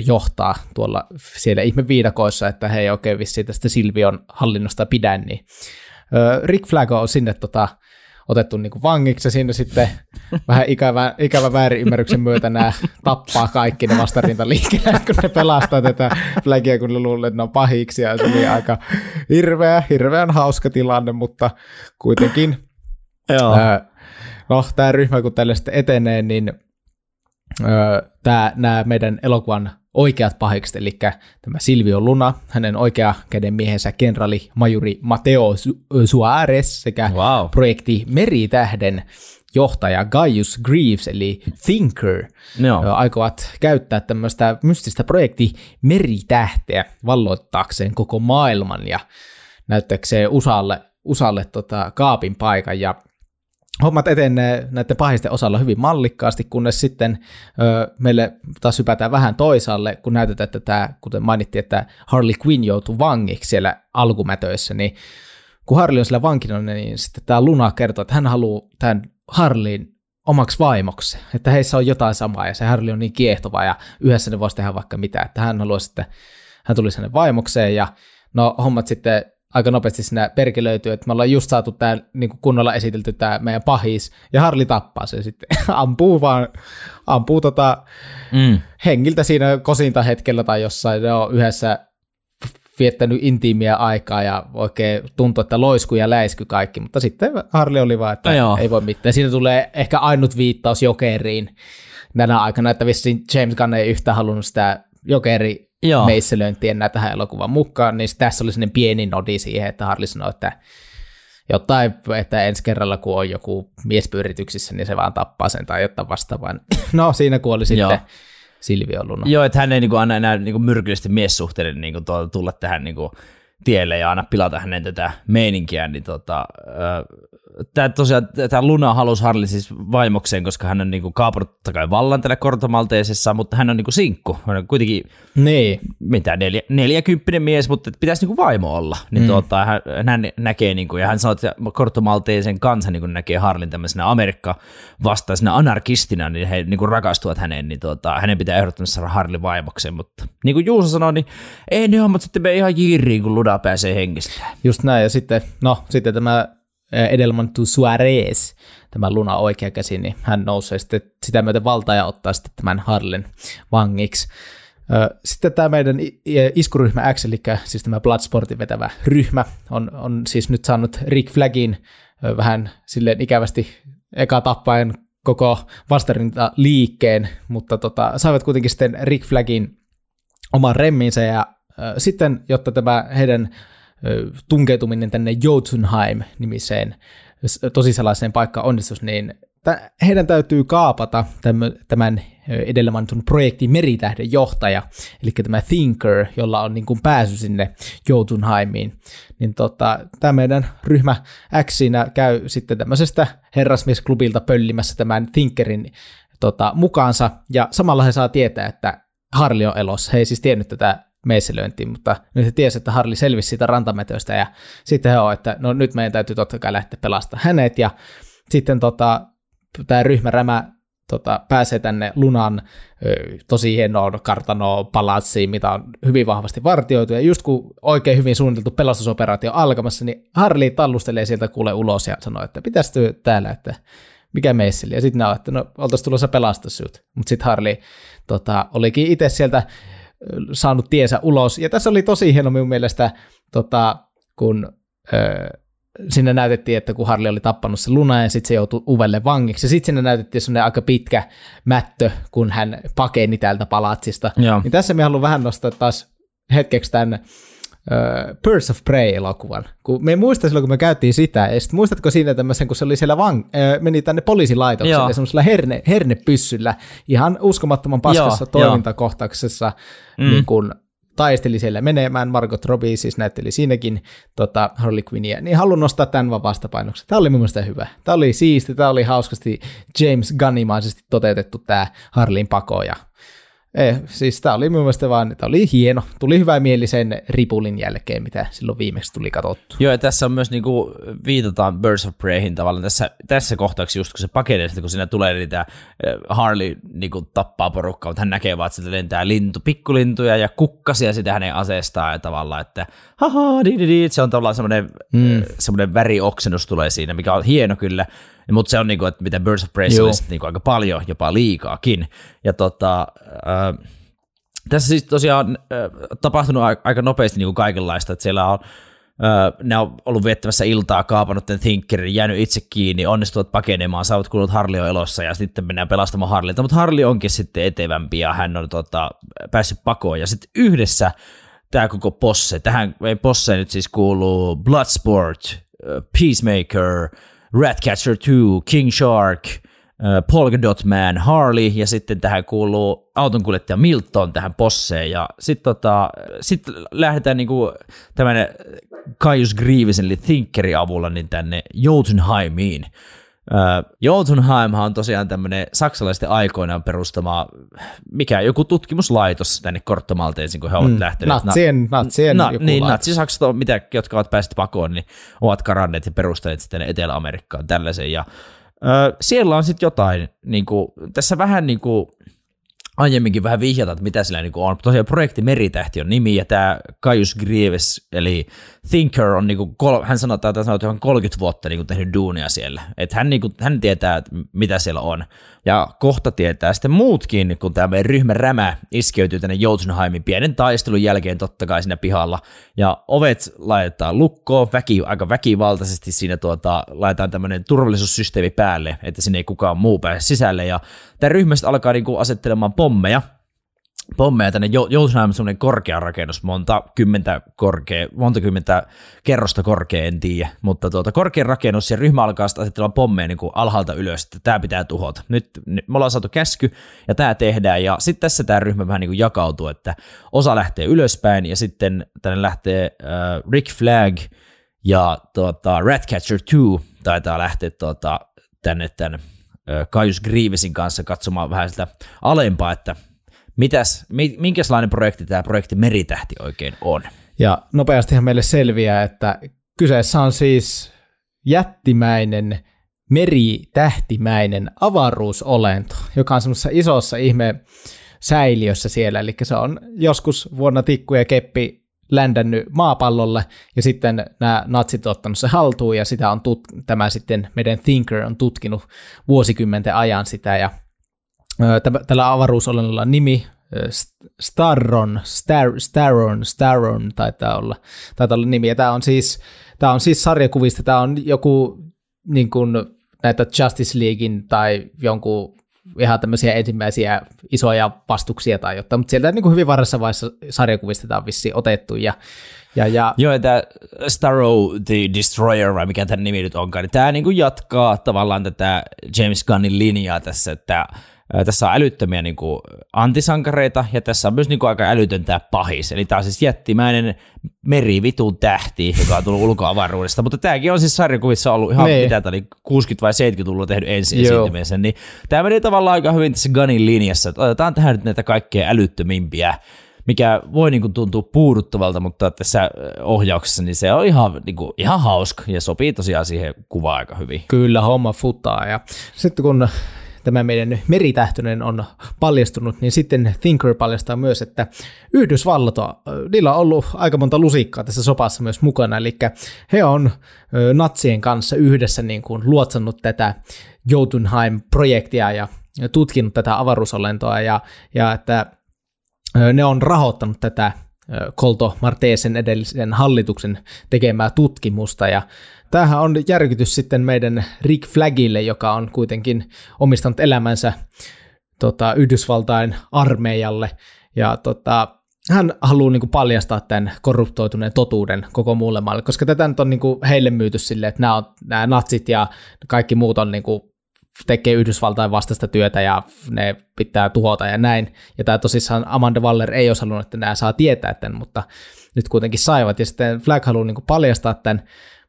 johtaa tuolla siellä ihme viidakoissa, että he ei oikein vissiin tästä Silvion hallinnosta pidä, niin Rick Flag on sinne tota, otettu niin kuin vangiksi ja siinä sitten vähän ikävä, ikävä väärinymmärryksen myötä nämä tappaa kaikki ne vastarintaliikkeet, kun ne pelastaa tätä flagia, kun ne luulee, että ne on pahiksi ja se oli aika hirveä, hirveän hauska tilanne, mutta kuitenkin Joo. Ää, no tämä ryhmä kun tälle sitten etenee, niin tämä, nämä meidän elokuvan oikeat pahikset, eli tämä Silvio Luna, hänen oikea käden miehensä kenraali majuri Mateo Suarez sekä wow. projekti Meritähden johtaja Gaius Greaves, eli Thinker, no. aikovat käyttää tämmöistä mystistä projekti Meritähteä valloittaakseen koko maailman ja näyttääkseen USAlle, USAlle tota, kaapin paikan. Ja hommat etenee näiden pahisten osalla hyvin mallikkaasti, kunnes sitten ö, meille taas hypätään vähän toisaalle, kun näytetään, että tämä, kuten mainittiin, että Harley Quinn joutui vangiksi siellä alkumätöissä, niin kun Harley on siellä vankina, niin sitten tämä Luna kertoo, että hän haluaa tämän Harleyn omaksi vaimoksi, että heissä on jotain samaa ja se Harley on niin kiehtova ja yhdessä ne voisi tehdä vaikka mitä, että hän haluaa sitten, hän tuli sinne vaimokseen ja no hommat sitten aika nopeasti siinä perkelöityy, että me ollaan just saatu tämä niin kunnolla esitelty tämä meidän pahis, ja Harli tappaa se sitten, (laughs) ampuu vaan, ampuu tota mm. hengiltä siinä kosinta hetkellä tai jossain, ne on yhdessä viettänyt intiimiä aikaa ja oikein tuntuu, että loisku ja läisky kaikki, mutta sitten Harli oli vaan, että no ei voi mitään. Siinä tulee ehkä ainut viittaus jokeriin tänä aikana, että vissiin James Gunn ei yhtään halunnut sitä jokeri Joo. meisselöinti enää tähän elokuvan mukaan, niin tässä oli sellainen pieni nodi siihen, että Harli sanoi, että jotain, että ensi kerralla kun on joku miespyrityksissä, niin se vaan tappaa sen tai jotain vastaavaa. (clears throat) No siinä kuoli sitten Joo. Silvio Luna. Joo, että hän ei niinku anna enää niinku myrkyllisten miessuhteiden niinku tulla tähän niinku tielle ja aina pilata hänen tätä meininkiä, niin tota, tämä tosiaan, tämä Luna halusi Harley siis vaimokseen, koska hän on niinku kaapunut kai vallan tällä kortomalteisessa, mutta hän on niinku sinkku. Hän on kuitenkin Niin, mitä, neljä, neljäkymppinen mies, mutta pitäisi niinku vaimo olla. Niin mm. tuota, hän, hän, näkee, niinku, ja hän sanoo, että kortomalteisen kansa niinku näkee Harlin tämmöisenä Amerikka vastaisena anarkistina, niin he niinku rakastuvat häneen, niin tuota, hänen pitää ehdottomasti saada Harlin vaimokseen. Mutta niin kuin Juuso sanoi, niin ei ne hommat sitten mene ihan jiiriin, kun Luda pääsee hengistään. just näin. Ja sitten, no, sitten tämä Edelman tu Suarez, tämä Luna oikea käsi, niin hän nousee sitten sitä myöten valtaa ja ottaa sitten tämän Harlen vangiksi. Ö, Sitten tämä meidän iskuryhmä X, eli siis tämä Bloodsportin vetävä ryhmä, on, on siis nyt saanut Rick Flagin ö, vähän silleen ikävästi eka tappaen koko vastarinta liikkeen, mutta tota, saivat kuitenkin sitten Rick Flagin oman remminsä ja sitten, jotta tämä heidän tunkeutuminen tänne Jotunheim-nimiseen tosi sellaiseen paikkaan onnistus, niin heidän täytyy kaapata tämän edellä mainitun projektin Meritähden johtaja, eli tämä Thinker, jolla on niin kuin pääsy sinne Jotunheimiin. Niin tota, tämä meidän ryhmä X siinä käy sitten tämmöisestä herrasmiesklubilta pöllimässä tämän Thinkerin tota, mukaansa, ja samalla he saa tietää, että Harli on elossa. He ei siis tiennyt tätä meisselöintiä, mutta nyt he tiesivät, että Harli selvisi siitä rantametöstä, ja sitten he on, että no nyt meidän täytyy totta kai lähteä pelastamaan hänet, ja sitten tota, tämä ryhmärämä tota, pääsee tänne Lunan tosi hienoon kartanoon palatsiin, mitä on hyvin vahvasti vartioitu, ja just kun oikein hyvin suunniteltu pelastusoperaatio alkamassa, niin Harli tallustelee sieltä kuule ulos ja sanoo, että pitäisi täällä, että mikä meisseli, ja sitten ne on, että no oltaisiin tulossa pelastaa. Mutta sitten Harli tota, olikin itse sieltä saanut tiensä ulos, ja tässä oli tosi hieno minun mielestä, tota, kun ö, sinne näytettiin, että kun Harli oli tappanut se Luna ja sitten se joutui uvelle vangiksi. Ja sitten sinne näytettiin semmoinen aika pitkä mättö, kun hän pakeni täältä palatsista. Joo. Niin tässä me haluan vähän nostaa taas hetkeksi tämän uh, Birds of Prey-elokuvan. Kun me ei muista silloin, kun me käytiin sitä, ja sitten muistatko siinä tämmöisen, kun se oli siellä vang, äh, meni tänne poliisilaitokselle Joo. semmoisella herne, hernepyssyllä, ihan uskomattoman paskassa Joo, toimintakohtauksessa, mm. niin kun taisteli siellä menemään, Margot Robbie siis näytteli siinäkin tota, Harley Quinnia, niin haluan nostaa tämän vaan vastapainoksi. Tämä oli mun mielestä hyvä. Tämä oli siisti, tämä oli hauskasti James Gunnimaisesti toteutettu tämä Harleyn pako ja Eh, siis tämä oli mun mielestä vaan, tämä oli hieno. Tuli hyvä mieli sen ripulin jälkeen, mitä silloin viimeksi tuli katsottu. Joo, ja tässä on myös niinku, viitataan Birds of Preyhin tavallaan tässä, tässä kohtauksessa, just kun se pakenee, kun siinä tulee niitä äh, Harley niinku, tappaa porukkaa, mutta hän näkee vaan, että sieltä lentää lintu, pikkulintuja ja kukkasia sitä hänen aseestaan ja tavallaan, että haha, di, di, di. se on tavallaan semmoinen, mm. semmoinen värioksennus tulee siinä, mikä on hieno kyllä, mutta se on niinku, että mitä Birds of Prey on niinku aika paljon, jopa liikaakin. Ja tota, äh, tässä siis tosiaan äh, tapahtunut aika nopeasti niin kuin kaikenlaista, että siellä on äh, ne on ollut viettämässä iltaa, kaapannut tämän Thinkerin, jäänyt itse kiinni, onnistuvat pakenemaan, saavat kuullut Harli on elossa ja sitten mennään pelastamaan Harlilta, mutta Harli onkin sitten etevämpi ja hän on tota, päässyt pakoon. Ja sitten yhdessä tämä koko posse, tähän ei posse nyt siis kuuluu Bloodsport, äh, Peacemaker, Ratcatcher 2, King Shark, äh, Polka Dot Man, Harley ja sitten tähän kuuluu autonkuljettaja Milton tähän posseen ja sitten tota, sit lähdetään niinku tämän Kaius Grievisen eli Thinkerin avulla niin tänne Jotunheimiin. Jotunheimhan on tosiaan tämmöinen saksalaisten aikoinaan perustama, mikä joku tutkimuslaitos tänne Korttomalteisiin, kun he ovat mm, lähteneet. Natsien, natsien Na, joku niin, laitos. on, mitä, jotka ovat päässeet pakoon, niin ovat karanneet ja perustaneet sitten Etelä-Amerikkaan tällaisen. Ja, ö, siellä on sitten jotain, niin kuin, tässä vähän niin kuin, aiemminkin vähän vihjata, että mitä sillä niin on. Tosiaan projekti Meritähti on nimi, ja tämä Kaius Grieves, eli Thinker, on niin kol, hän sanoo, että hän on 30 vuotta niin kuin, tehnyt duunia siellä. Että hän, niin kuin, hän tietää, mitä siellä on. Ja kohta tietää sitten muutkin, kun tämä meidän ryhmä rämä iskeytyy tänne Jotunheimin pienen taistelun jälkeen totta kai siinä pihalla. Ja ovet laitetaan lukkoon, väki, aika väkivaltaisesti siinä tuota, laitetaan tämmöinen turvallisuussysteemi päälle, että sinne ei kukaan muu pääse sisälle. Ja tämä ryhmä alkaa niinku asettelemaan pommeja, pommeja tänne. Jo- Jotunheim on semmoinen korkea rakennus, monta kymmentä, korkea, monta kymmentä kerrosta korkea, en tiedä, mutta tuota, korkea rakennus ja ryhmä alkaa sitten asettelemaan pommeja niin kuin alhaalta ylös, että tämä pitää tuhota. Nyt, me ollaan saatu käsky ja tämä tehdään. Ja sitten tässä tämä ryhmä vähän niin kuin jakautuu, että osa lähtee ylöspäin ja sitten tänne lähtee äh, Rick Flag ja tuota, Ratcatcher 2 taitaa lähteä tuota, tänne tämän äh, Kaius Grievesin kanssa katsomaan vähän sitä alempaa, että Mitäs, mi- minkälainen projekti tämä projekti Meritähti oikein on? Ja nopeastihan meille selviää, että kyseessä on siis jättimäinen meritähtimäinen avaruusolento, joka on semmoisessa isossa ihme säiliössä siellä, eli se on joskus vuonna tikku ja keppi ländännyt maapallolle, ja sitten nämä natsit ottanut se haltuun, ja sitä on tut- tämä sitten meidän Thinker on tutkinut vuosikymmenten ajan sitä, ja tällä avaruusolennolla nimi Starron, Star, Starron, Starron taitaa olla, taitaa olla nimi. Ja tämä on siis, tämä on siis sarjakuvista, tämä on joku niin kuin näitä Justice Leaguein tai jonkun ihan tämmöisiä ensimmäisiä isoja vastuksia tai jotain, mutta sieltä niin kuin hyvin varressa vaiheessa sarjakuvista tämä on vissiin otettu ja, ja, ja Joo, tämä Starrow the Destroyer, vai mikä tämän nimi nyt onkaan, niin tämä niinku jatkaa tavallaan tätä James Gunnin linjaa tässä, että tässä on älyttömiä niinku antisankareita, ja tässä on myös niinku aika älytön tämä pahis. Eli tämä on siis jättimäinen merivitun tähti, joka on tullut ulkoavaruudesta, mutta tämäkin on siis sarjakuvissa ollut ihan Niin. mitä tämä oli 60- vai 70-luvulla tehnyt ensi esiintymisen, niin tämä meni tavallaan aika hyvin tässä Gunnin linjassa, että otetaan tähän nyt näitä kaikkein älyttömimpiä mikä voi niin kuin tuntua puuduttavalta, mutta tässä ohjauksessa niin se on ihan, niin kuin, ihan hauska ja sopii tosiaan siihen kuvaan aika hyvin. kyllä homma futaa. Ja sitten kun tämä meidän meritähtöinen on paljastunut, niin sitten Thinker paljastaa myös, että Yhdysvallat, on- niillä on ollut aika monta lusikkaa tässä sopassa myös mukana, eli he on ö, natsien kanssa yhdessä niin kuin luotsannut tätä Jotunheim-projektia ja tutkinut tätä avaruusolentoa ja, ja että Ö, ne on rahoittanut tätä Kolto Marteesen edellisen hallituksen tekemää tutkimusta ja tämähän on järkytys sitten meidän Rick Flagille, joka on kuitenkin omistanut elämänsä tota, Yhdysvaltain armeijalle ja tota, hän haluaa niin kuin, paljastaa tämän korruptoituneen totuuden koko muulle maailmalle, koska tätä nyt on niin kuin, heille myyty silleen, että nämä, on, nämä natsit ja kaikki muut on niin kuin, tekee Yhdysvaltain vastaista työtä ja ne pitää tuhota ja näin. Ja tämä tosissaan Amanda Waller ei olisi halunnut, että nämä saa tietää tämän, mutta nyt kuitenkin saivat. Ja sitten Flag haluaa niin kuin paljastaa tämän,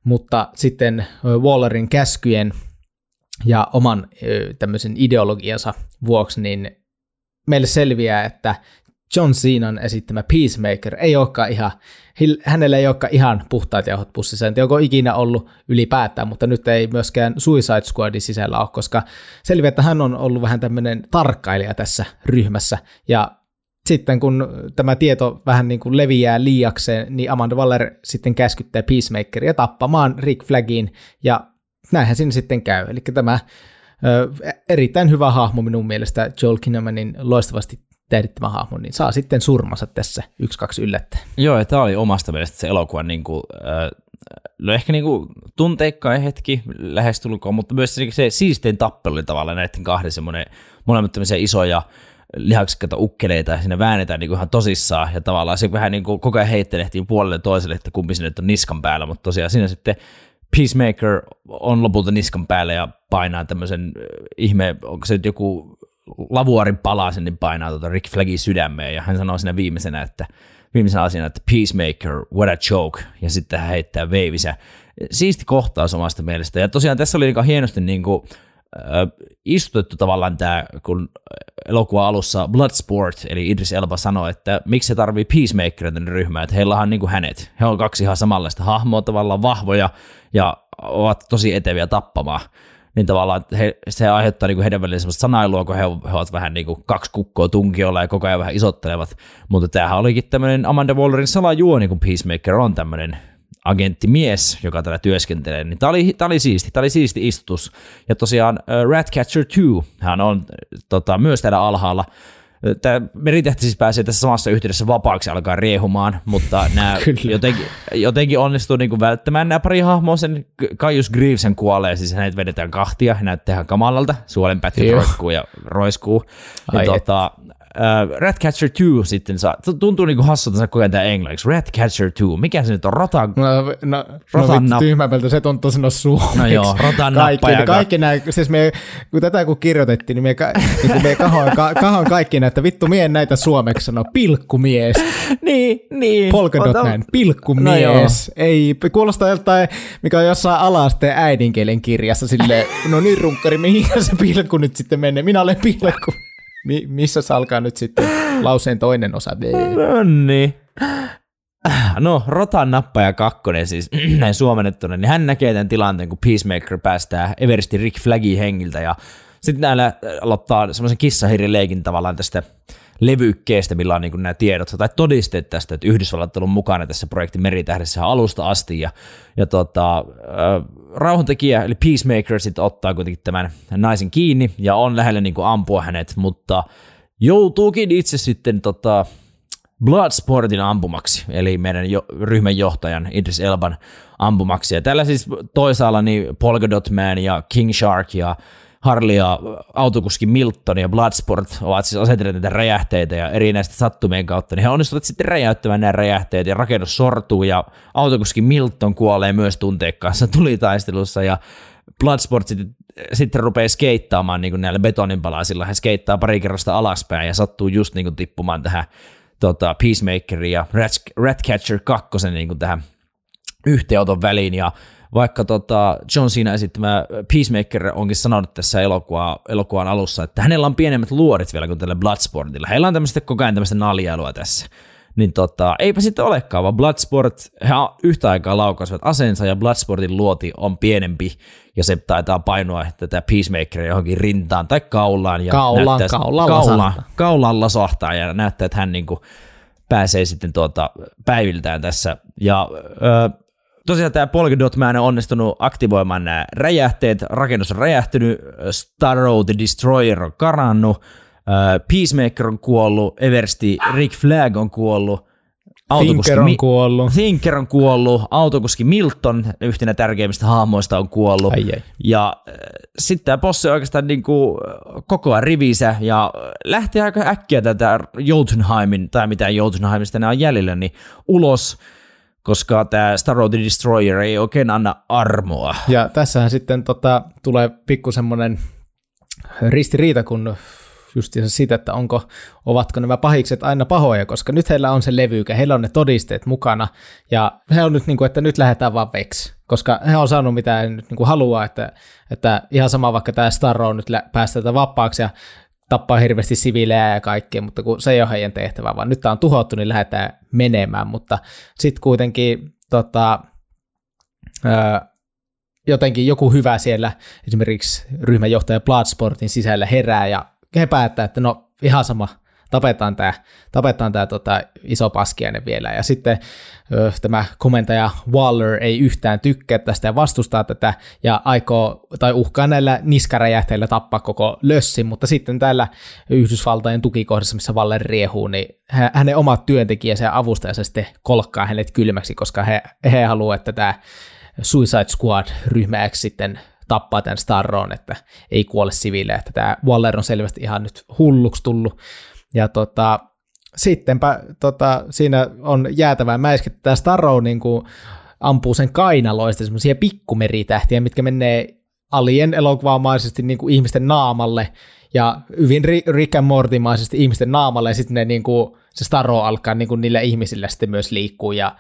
mutta sitten Wallerin käskyjen ja oman tämmöisen ideologiansa vuoksi, niin meille selviää, että John Cenan esittämä Peacemaker ei olekaan ihan, hänellä ei olekaan ihan puhtaat jauhot pussissa, en tiedä onko ikinä ollut ylipäätään, mutta nyt ei myöskään Suicide Squadin sisällä ole, koska selviää, että hän on ollut vähän tämmöinen tarkkailija tässä ryhmässä, ja sitten kun tämä tieto vähän niin kuin leviää liiakseen, niin Amanda Waller sitten käskyttää Peacemakeria tappamaan Rick Flagin, ja näinhän siinä sitten käy. Eli tämä ö, erittäin hyvä hahmo minun mielestä Joel Kinnamanin loistavasti tähdittämä hahmo, niin saa sitten surmansa tässä yksi kaksi yllättäen. Joo, ja tämä oli omasta mielestä se elokuvan niin kuin, äh, no ehkä niin kuin tunteikkain hetki lähestulkoon, mutta myös se, se siistein tappelu oli tavallaan näiden kahden semmoinen molemmat isoja lihaksikkaita ukkeleita ja sinne väännetään niin kuin ihan tosissaan ja tavallaan se vähän niin kuin koko ajan heittelehtiin puolelle toiselle, että kumpi sinne on niskan päällä, mutta tosiaan siinä sitten Peacemaker on lopulta niskan päällä ja painaa tämmöisen äh, ihme, onko se nyt joku lavuarin palasen, niin painaa tuota Rick Flagin sydämeen ja hän sanoo siinä viimeisenä, että viimeisenä asiana, että Peacemaker, what a joke, ja sitten hän heittää veivisä. Siisti kohtaus omasta mielestä. Ja tosiaan tässä oli aika hienosti niin kuin, istutettu tavallaan tämä, kun elokuva alussa Bloodsport, eli Idris Elba sanoi, että miksi se tarvii Peacemakeria tänne ryhmään, että heillä on niin kuin hänet. He on kaksi ihan samanlaista hahmoa, tavallaan vahvoja ja ovat tosi eteviä tappamaan niin tavallaan he, se aiheuttaa niin kuin heidän välillä semmoista sanailua, kun he, he ovat vähän niin kuin kaksi kukkoa tunkiolla ja koko ajan vähän isottelevat. Mutta tämähän olikin tämmöinen Amanda Wallerin salajuoni, kun Peacemaker on tämmöinen agenttimies, joka täällä työskentelee, niin tämä oli, tää oli siisti, tämä oli siisti istutus. Ja tosiaan uh, Ratcatcher 2, hän on äh, tota, myös täällä alhaalla. Tämä meritähti siis pääsee tässä samassa yhteydessä vapaaksi alkaa riehumaan, mutta (laughs) nämä jotenkin, jotenkin onnistuu niinku välttämään nämä pari hahmoa. Sen Kaius Greavesen kuolee, siis hänet vedetään kahtia, näyttää ihan kamalalta, suolenpätkät Joo. roiskuu ja roiskuu. Ja Ai tota, uh, Ratcatcher 2 sitten saa, tuntuu niinku hassulta sanoa koko ajan tämä englanniksi. Ratcatcher 2, mikä se nyt on? Rota, No, no, no Rotan vittu nap- tyhmämpältä se tuntuu sanoa suomeksi. No joo, rotan kaikki, ne, kaikki nämä, siis me, kun tätä kun kirjoitettiin, niin me, ka, (laughs) niin kun me kahoin, ka, kahoin kaikki näitä, vittu mie en näitä suomeksi sanoa, pilkkumies, (laughs) niin, niin. polkadot näin, No pilkkumies, ei, kuulostaa joltain, mikä on jossain alasteen äidinkielen kirjassa, silleen, no niin runkkari, mihin se pilkku nyt sitten menee, minä olen pilkku. Mi, missä alkaa nyt sitten lauseen toinen osa? No niin. No, Rotan nappaja kakkonen siis, (clears throat) näin suomennettuna, niin hän näkee tämän tilanteen, kun Peacemaker päästää Everesti Rick Flagin hengiltä ja sitten näillä aloittaa semmoisen kissahirileikin tavallaan tästä levykkeestä, millä on niin nämä tiedot tai todisteet tästä, että Yhdysvallat on ollut mukana tässä projektin meritähdessä alusta asti ja, ja tota, äh, rauhantekijä eli Peacemaker sitten ottaa kuitenkin tämän naisen kiinni ja on lähellä niin kuin ampua hänet, mutta joutuukin itse sitten tota, Bloodsportin ampumaksi, eli meidän jo, ryhmän johtajan Idris Elban ampumaksi. Ja tällä siis toisaalla niin Polka Dot Man ja King Shark ja Harley ja autokuski Milton ja Bloodsport ovat siis asetelleet näitä räjähteitä ja eri näistä sattumien kautta, niin he onnistuvat sitten räjäyttämään nämä räjähteet ja rakennus sortuu ja autokuski Milton kuolee myös tunteikkaassa (laughs) tulitaistelussa ja Bloodsport sitten, sitten rupeaa skeittaamaan niin näillä betoninpalasilla. He skeittaa pari kerrosta alaspäin ja sattuu just niin kuin tippumaan tähän tota, Peacemakerin ja Rat- Ratcatcher 2 niin tähän yhteenoton väliin ja vaikka tota John Cena esittämä Peacemaker onkin sanonut tässä elokuva, elokuvan alussa, että hänellä on pienemmät luodit vielä kuin tällä Bloodsportilla. Heillä on tämmöistä koko ajan tämmöistä naljailua tässä. Niin tota, eipä sitten olekaan, vaan Bloodsport, he yhtä aikaa laukaisivat aseensa ja Bloodsportin luoti on pienempi ja se taitaa painoa tätä Peacemakeria johonkin rintaan tai kaulaan. Ja Kaulaan, näyttää, kaulaan kaulaan, lasahtaa. kaulaan lasahtaa ja näyttää, että hän niinku pääsee sitten tuota päiviltään tässä. Ja ö, tosiaan tämä Polkadot Man on onnistunut aktivoimaan nämä räjähteet, rakennus on räjähtynyt, Starro the Destroyer on karannut, ö, Peacemaker on kuollut, Eversti Rick Flag on kuollut, Thinker on kuollut. Thinker on kuollut, autokuski Milton, yhtenä tärkeimmistä hahmoista on kuollut. Ai ai. Ja äh, sitten tämä bossi oikeastaan niinku äh, koko ajan rivinsä ja äh, lähtee aika äkkiä tätä Jotunheimin, tai mitä Jotunheimista enää on jäljellä, niin ulos, koska tämä Star Road Destroyer ei oikein anna armoa. Ja tässähän sitten tota, tulee pikku semmoinen ristiriita, kun justiinsa siitä, että onko, ovatko nämä pahikset aina pahoja, koska nyt heillä on se levyykä, heillä on ne todisteet mukana, ja he on nyt niin kuin, että nyt lähdetään vaan veksi, koska he on saanut mitä he nyt niin kuin haluaa, että, että ihan sama vaikka tämä Starro nyt päästetään vapaaksi ja tappaa hirveästi siviilejä ja kaikkea, mutta kun se ei ole heidän tehtävä, vaan nyt tämä on tuhottu, niin lähdetään menemään, mutta sitten kuitenkin tota, öö, jotenkin joku hyvä siellä, esimerkiksi ryhmänjohtaja Bloodsportin sisällä herää ja he päättää, että no ihan sama, tapetaan tämä tapetaan tää, tota, iso paskiainen vielä. Ja sitten ö, tämä komentaja Waller ei yhtään tykkää tästä ja vastustaa tätä ja aikoo tai uhkaa näillä niskaräjähteillä tappaa koko lössin, mutta sitten täällä Yhdysvaltain tukikohdassa, missä Waller riehuu, niin hä- hänen omat työntekijänsä ja avustajansa sitten kolkkaa hänet kylmäksi, koska he, he haluavat, että tämä Suicide Squad-ryhmä sitten tappaa tämän Starron, että ei kuole siviilejä, että tämä Waller on selvästi ihan nyt hulluksi tullut. Ja tota, sittenpä tota, siinä on jäätävää mäiskettä, tämä Starro niin kuin ampuu sen kainaloista semmoisia pikkumeritähtiä, mitkä menee alien elokuvamaisesti niin kuin ihmisten naamalle ja hyvin Ri- Rick and Morty-maisesti ihmisten naamalle ja sitten ne niin kuin, se Starro alkaa niin kuin niillä ihmisillä sitten myös liikkuu ja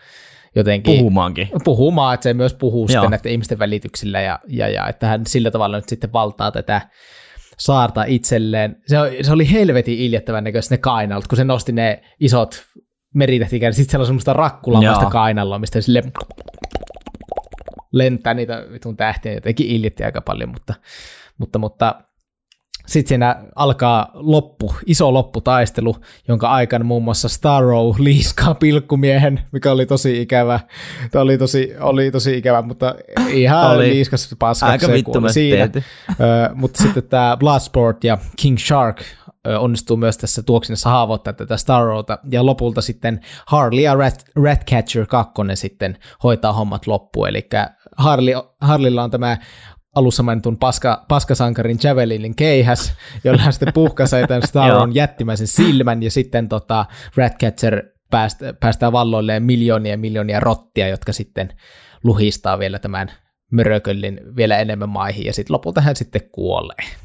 jotenkin Puhumaankin. puhumaan, että se myös puhuu Joo. sitten näiden ihmisten välityksillä ja, ja, ja että hän sillä tavalla nyt sitten valtaa tätä saarta itselleen. Se, oli- se oli helvetin iljettävän näköistä ne kainalut, kun se nosti ne isot meritähtikään, sitten siellä on semmoista rakkulamasta Joo. kainaloa, mistä sille lentää niitä vitun tähtiä, jotenkin iljetti aika paljon, mutta, mutta, mutta sitten siinä alkaa loppu, iso lopputaistelu, jonka aikana muun muassa Starrow liiskaa pilkkumiehen, mikä oli tosi ikävä. Tämä oli tosi, oli tosi ikävä, mutta ihan Oli liiskas paskaksi aika siinä. Ö, mutta sitten tämä Bloodsport ja King Shark onnistuu myös tässä tuoksinnassa haavoittaa tätä Starrowta, ja lopulta sitten Harley ja Rat, Ratcatcher 2 sitten hoitaa hommat loppuun, eli Harley, Harleylla on tämä alussa mainitun paska, paskasankarin Javelinin keihäs, jolla hän sitten puhkaisee tämän (laughs) Starron jättimäisen silmän, ja sitten tota, Ratcatcher päästää, päästää valloilleen miljoonia ja miljoonia rottia, jotka sitten luhistaa vielä tämän mörököllin vielä enemmän maihin, ja sitten lopulta hän sitten kuolee.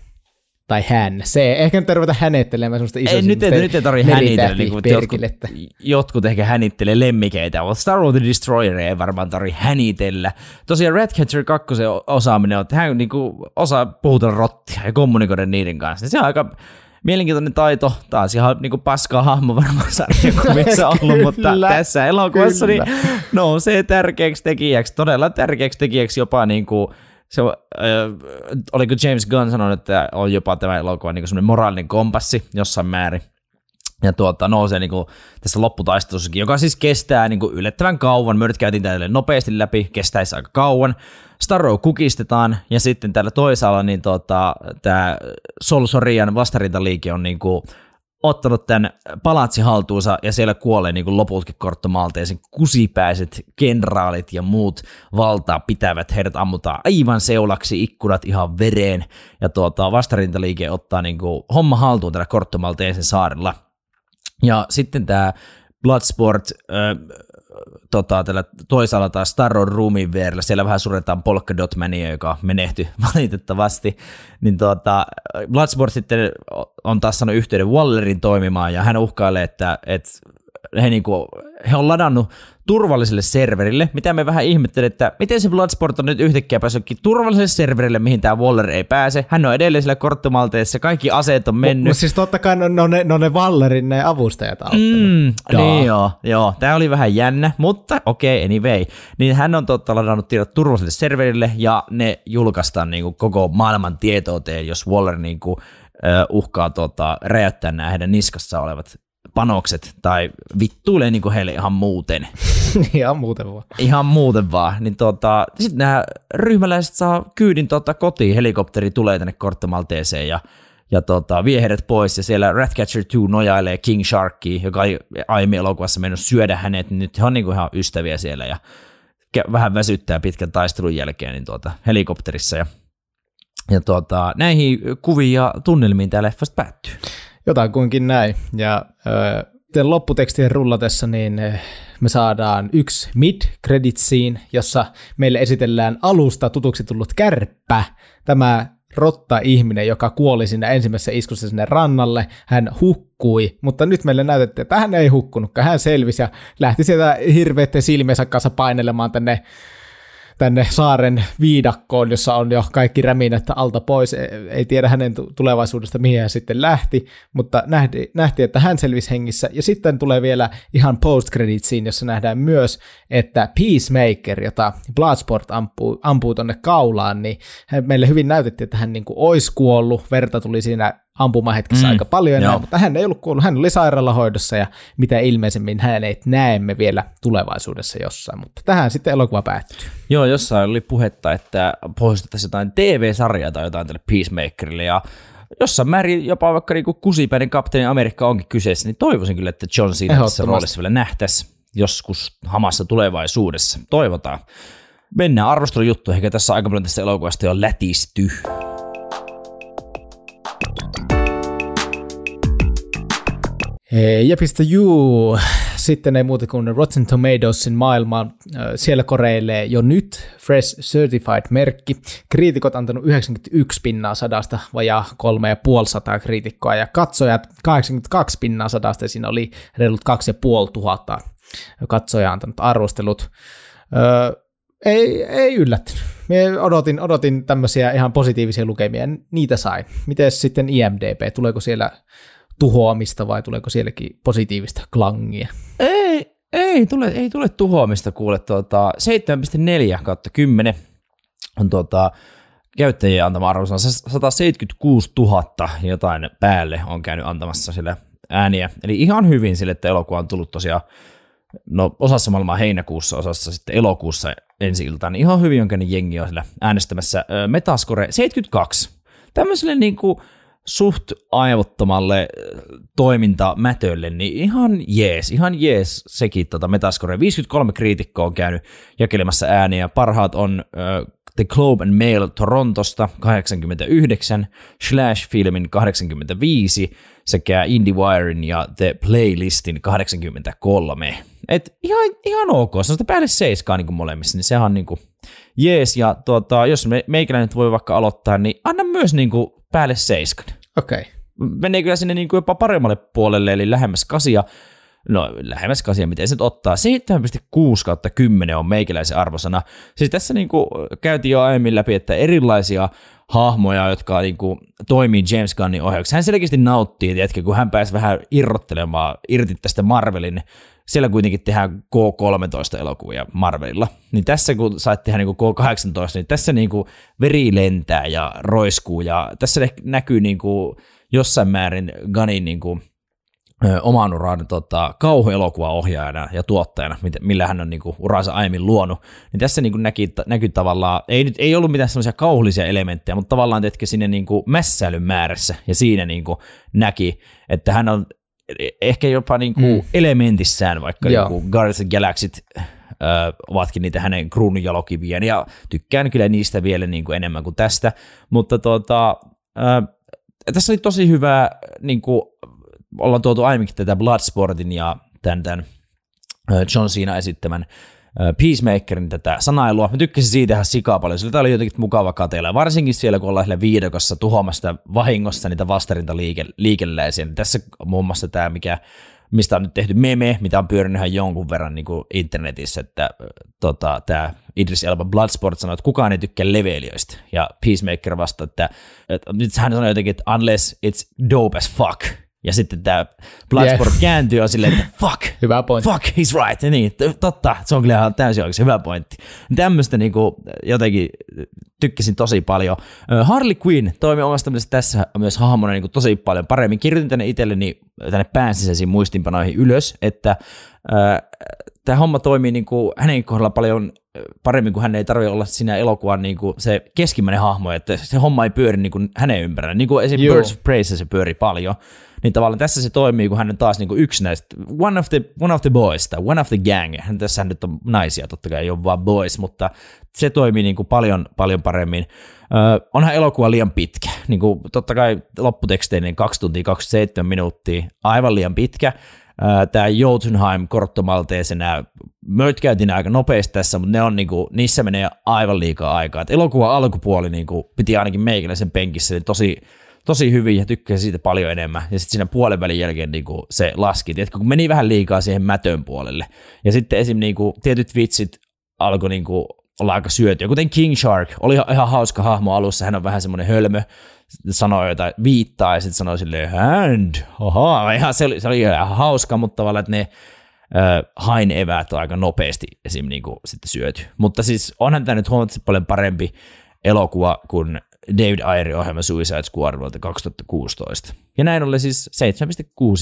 Tai hän. Se, ehkä nyt ruveta hänettelemään semmoista isoa Ei, nyt, ei, nyt ei tarvitse hänitellä, niin kuin, jotkut, jotkut ehkä hänittelee lemmikeitä, mutta Star Wars The Destroyer ei varmaan tarvitse hänitellä. Tosiaan Ratcatcher 2 osaaminen on, että hän niin kuin, osaa puhutella rottia ja kommunikoida niiden kanssa. Se on aika mielenkiintoinen taito, taas ihan niin kuin paskaa hahmo varmaan sarjakuvissa (laughs) ollut, mutta tässä elokuvassa niin nousee tärkeäksi tekijäksi, todella tärkeäksi tekijäksi jopa niin kuin, se, äh, oliko James Gunn sanonut, että on jopa tämä elokuva niin semmoinen moraalinen kompassi jossain määrin. Ja tuota, nousee niin kuin tässä lopputaistelussakin, joka siis kestää niin kuin yllättävän kauan. Me nyt käytiin tälle nopeasti läpi, kestäisi aika kauan. Starro kukistetaan ja sitten täällä toisaalla niin tota, tämä Sol Sorian vastarintaliike on niin kuin ottanut tämän palatsi haltuunsa ja siellä kuolee niin loputkin korttomalteisen kusipäiset kenraalit ja muut valtaa pitävät. Heidät ammutaan aivan seulaksi, ikkunat ihan vereen ja tuota, vastarintaliike ottaa niin kuin homma haltuun tällä korttomalteisen saarella. Ja sitten tämä Bloodsport, äh, tota, tällä toisaalla taas Starro Roomin vierellä, siellä vähän suretaan Polka Dot Mania, joka menehtyi (laughs) valitettavasti, niin tota, Bloodsport sitten on taas saanut yhteyden Wallerin toimimaan, ja hän uhkailee, että, että he, niinku, he on ladannut turvalliselle serverille, mitä me vähän ihmettelin, että miten se Bloodsport on nyt yhtäkkiä päässyt turvalliselle serverille, mihin tämä Waller ei pääse. Hän on edelleen siellä korttomalteessa, kaikki aseet on mennyt. Mutta siis totta kai ne on, ne, on ne, ne, on ne Wallerin ne avustajat auttanut. Mm, niin joo, joo. Tämä oli vähän jännä, mutta okei, okay, anyway. Niin hän on totta ladannut tiedot turvalliselle serverille ja ne julkaistaan niin kuin koko maailman tietouteen, jos Waller niin kuin, uh, uhkaa tota, räjäyttää nämä heidän niskassa olevat panokset tai vittuilee niin kuin heille ihan muuten. (laughs) Ihan muuten vaan. Ihan muuten vaan. Niin tota, sitten nämä ryhmäläiset saa kyydin tota kotiin, helikopteri tulee tänne Korttomalteeseen ja, ja tota, vie heidät pois ja siellä Ratcatcher 2 nojailee King Sharkia, joka ei aiemmin elokuvassa mennyt syödä hänet, niin nyt he on niin kuin ihan ystäviä siellä ja vähän väsyttää pitkän taistelun jälkeen niin tuota, helikopterissa ja ja tuota, näihin kuviin ja tunnelmiin tämä leffasta päättyy. Jotakuinkin näin. Ja äh, lopputekstien rullatessa niin me saadaan yksi mid-credit scene, jossa meille esitellään alusta tutuksi tullut kärppä. Tämä rotta-ihminen, joka kuoli siinä ensimmäisessä iskussa sinne rannalle. Hän hukkui, mutta nyt meille näytettiin, että hän ei hukkunutkaan. Hän selvisi ja lähti sieltä hirveiden silmiensä kanssa painelemaan tänne tänne saaren viidakkoon, jossa on jo kaikki räminät alta pois. Ei tiedä hänen tulevaisuudesta, mihin hän sitten lähti, mutta nähtiin, nähti, että hän selvisi hengissä. Ja sitten tulee vielä ihan post scene jossa nähdään myös, että Peacemaker, jota Bloodsport ampuu, ampuu tonne kaulaan, niin meille hyvin näytettiin, että hän niin kuin olisi kuollut. Verta tuli siinä ampumahetkessä mm, aika paljon enää, mutta hän ei ollut kuollut, hän oli sairaalahoidossa ja mitä ilmeisemmin hänet näemme vielä tulevaisuudessa jossain, mutta tähän sitten elokuva päättyy. Joo, jossain oli puhetta, että pohjustettaisiin jotain TV-sarjaa tai jotain tälle Peacemakerille ja jossain määrin jopa vaikka niin kusipäinen kapteeni Amerikka onkin kyseessä, niin toivoisin kyllä, että John Cena tässä roolissa vielä nähtäisi joskus hamassa tulevaisuudessa. Toivotaan. Mennään arvostelujuttuihin, eikä tässä aika paljon tästä elokuvasta jo lätisty. Jepistä juu, sitten ei muuta kuin Rotten Tomatoesin maailma. Siellä koreilee jo nyt Fresh Certified-merkki. Kriitikot antanut 91 pinnaa sadasta, vajaa kolme ja puoli sataa kriitikkoa, ja katsojat 82 pinnaa sadasta, ja siinä oli reilut kaksi ja puoli tuhatta katsojaa antanut arvostelut. Öö, ei, ei yllättynyt. Mie odotin, odotin tämmöisiä ihan positiivisia lukemia, niitä sain. Miten sitten IMDB, tuleeko siellä tuhoamista vai tuleeko sielläkin positiivista klangia? Ei, ei tule, ei tule tuhoamista kuule. Tuota, 7,4 kautta 10 on tuota, käyttäjien antama arvosana 176 000 jotain päälle on käynyt antamassa sille ääniä. Eli ihan hyvin sille, että elokuva on tullut tosiaan no osassa maailmaa heinäkuussa, osassa sitten elokuussa ensi iltaan, niin ihan hyvin on jengi on sillä äänestämässä. Metascore 72. Tämmöiselle niin kuin suht aivottomalle toimintamätölle, niin ihan jees, ihan jees sekin tota Metascore. 53 kriitikkoa on käynyt jakelemassa ääniä. Parhaat on uh, The Globe and Mail Torontosta 89, Slash Filmin 85 sekä IndieWirein ja The Playlistin 83. Et ihan, ihan ok, se on sitä päälle seiskaa niin molemmissa, niin sehän on niin kuin jees. Ja tuota, jos me, meikäläinen voi vaikka aloittaa, niin anna myös niin kuin päälle seiskan. Okei. Okay. Menee kyllä sinne niin kuin jopa paremmalle puolelle, eli lähemmäs kasia. No, lähemmäs kasia, miten se nyt ottaa. 7,6 kautta 10 on meikäläisen arvosana. Siis tässä niin kuin käytiin jo aiemmin läpi, että erilaisia hahmoja, jotka niin kuin, toimii James Gunnin ohjauksessa. Hän selkeästi nauttii, tiedätkö, kun hän pääsi vähän irrottelemaan irti tästä Marvelin siellä kuitenkin tehdään K13-elokuvia Marvelilla. Niin tässä kun sait tehdä niin K18, niin tässä niin kuin veri lentää ja roiskuu ja tässä näkyy niin kuin jossain määrin Gunnin niin kuin oman uran tota, kauhuelokuvaohjaajana ja tuottajana, millä hän on niin kuin, uransa aiemmin luonut, niin tässä niin kuin näki, näkyy tavallaan, ei, nyt, ei ollut mitään semmoisia kauhullisia elementtejä, mutta tavallaan teetkö sinne niin kuin mässäilyn määrässä, ja siinä niin kuin näki, että hän on ehkä jopa niin kuin mm. elementissään, vaikka Joo. niin kuin Guardians of the Galaxyt ö, ovatkin niitä hänen kruununjalokiviä, ja tykkään kyllä niistä vielä niin kuin enemmän kuin tästä, mutta tota, ö, tässä oli tosi hyvä, niin kuin ollaan tuotu aiemminkin tätä Bloodsportin ja tämän, tämän John Cena esittämän ö, Peacemakerin tätä sanailua. Mä tykkäsin siitä ihan sikaa paljon, sillä oli jotenkin mukava kateella. Varsinkin siellä, kun ollaan viidokossa tuhoamassa vahingossa niitä vastarinta liike, liikeläisiä. Tässä muun muassa tämä, mikä, mistä on nyt tehty meme, mitä on pyörinyt ihan jonkun verran niin kuin internetissä, että tota, tämä Idris Elba Bloodsport sanoi, että kukaan ei tykkää leveilijöistä. Ja Peacemaker vastasi, että, että nyt hän sanoi jotenkin, että unless it's dope as fuck. Ja sitten tämä Bloodsport Yeah. kääntyy ja on silleen, että fuck, Hyvä pointti. fuck, he's right. Ja niin, totta, se on kyllä ihan täysin oikein hyvä pointti. Tämmöistä niinku, jotenkin tykkäsin tosi paljon. Harley Quinn toimi omasta mielestä tässä myös hahmona niinku tosi paljon paremmin. Kirjoitin tänne itselleni tänne pään sisäisiin muistinpanoihin ylös, että tämä homma toimii niinku hänen kohdalla paljon paremmin, kun hän ei tarvitse olla siinä elokuvan niinku se keskimmäinen hahmo, että se homma ei pyöri niinku hänen ympärillä. Niin kuin esimerkiksi. Birds of Preyssä se pyöri paljon, niin tavallaan tässä se toimii, kun hän on taas niinku yksi näistä, one of the, one of the boys, tai one of the gang. Hän tässä nyt on naisia, totta kai ei ole vaan boys, mutta se toimii niinku paljon, paljon paremmin. Ö, onhan elokuva liian pitkä. Niinku, totta kai lopputeksteinen 2 tuntia 27 minuuttia, aivan liian pitkä. Tämä Jotunheim korttomalteisena, me nyt käytiin aika nopeasti tässä, mutta ne on niinku, niissä menee aivan liikaa aikaa. Et elokuvan alkupuoli niinku, piti ainakin meikäläisen penkissä niin tosi, tosi hyvin ja tykkäsin siitä paljon enemmän. Ja sitten siinä puolen välin jälkeen niinku, se laski, tiedätkö, kun meni vähän liikaa siihen mätön puolelle. Ja sitten esim. Niinku, tietyt vitsit alkoi niinku, olla aika syötyä, kuten King Shark. Oli ihan- hauska hahmo alussa, hän on vähän semmoinen hölmö, sanoi jotain, viittaa ja sitten sanoi silleen hand, oha, se, oli, se oli ihan hauska, mutta tavallaan, että ne ö, hain eväät aika nopeasti esim. Niin kuin, sitten syöty. Mutta siis onhan tämä nyt huomattavasti paljon parempi elokuva kuin David Ayerin ohjelma Suicide Squad vuodelta 2016. Ja näin ollen siis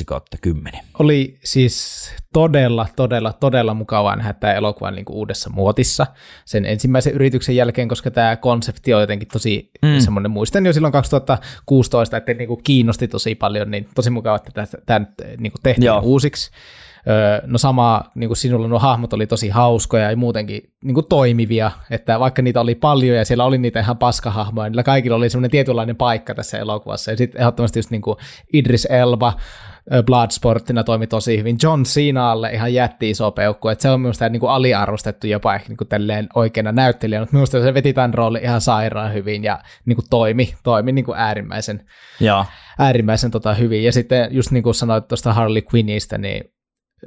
7,6 kautta 10. oli siis todella, todella, todella mukavaa nähdä tämä elokuva niin kuin uudessa muotissa sen ensimmäisen yrityksen jälkeen, koska tämä konsepti on jotenkin tosi mm. semmoinen, muistan jo silloin 2016, että niin kuin kiinnosti tosi paljon, niin tosi mukavaa, että tämä nyt niin kuin tehtiin Joo. uusiksi. Öö, No sama, niin kuin sinulla nuo hahmot oli tosi hauskoja ja muutenkin niin kuin toimivia, että vaikka niitä oli paljon ja siellä oli niitä ihan paskahahmoja, niillä kaikilla oli semmoinen tietynlainen paikka tässä elokuvassa. Ja sitten ehdottomasti just niin kuin Idris Elba, Bloodsportina toimi tosi hyvin. John Cenalle ihan jätti iso peukku, että se on minusta niin kuin aliarvostettu jopa ehkä niin kuin tälleen oikeana näyttelijänä, mutta minusta se veti tämän roolin ihan sairaan hyvin ja niin kuin toimi, toimi niin kuin äärimmäisen, Joo. äärimmäisen tota hyvin. Ja sitten just niin kuin sanoit tuosta Harley Quinnistä, niin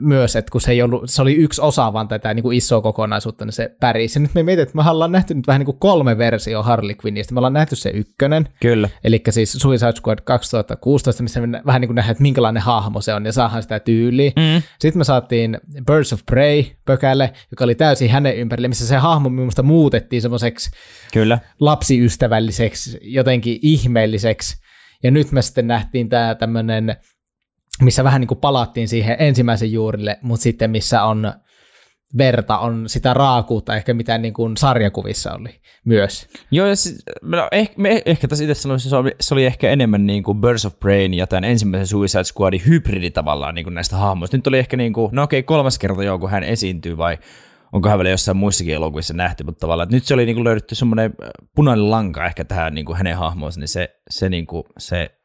myös, että kun se, ei ollut, se oli yksi osa vaan tätä niin kuin isoa kokonaisuutta, niin se pärisi. Nyt me mietin, että me ollaan nähty nyt vähän niin kuin kolme versiota Harley Quinnistä. Me ollaan nähty se ykkönen, Kyllä. eli siis Suicide Squad 2016, missä me vähän niin kuin nähdään, että minkälainen hahmo se on, ja saadaan sitä tyyliä. Mm. Sitten me saatiin Birds of Prey pökälle, joka oli täysin hänen ympärille, missä se hahmo minusta muutettiin semmoiseksi Kyllä. lapsiystävälliseksi, jotenkin ihmeelliseksi. Ja nyt me sitten nähtiin tämä tämmöinen, missä vähän niin kuin palattiin siihen ensimmäisen juurille, mutta sitten missä on verta, on sitä raakuutta ehkä mitä niin kuin sarjakuvissa oli myös. Joo, ja siis, no, ehkä, me, ehkä tässä itse sanoisin, se oli, se oli ehkä enemmän niin kuin Birds of Prey ja tämän ensimmäisen Suicide Squadin hybridi tavallaan niin kuin näistä hahmoista. Nyt oli ehkä niin kuin, no okei, kolmas kerta jo, kun hän esiintyy, vai onkohan vielä jossain muissakin elokuvissa nähty, mutta tavallaan, että nyt se oli niin kuin löydetty semmoinen punainen lanka ehkä tähän niin kuin hänen hahmoonsa, niin se, se, niin kuin, se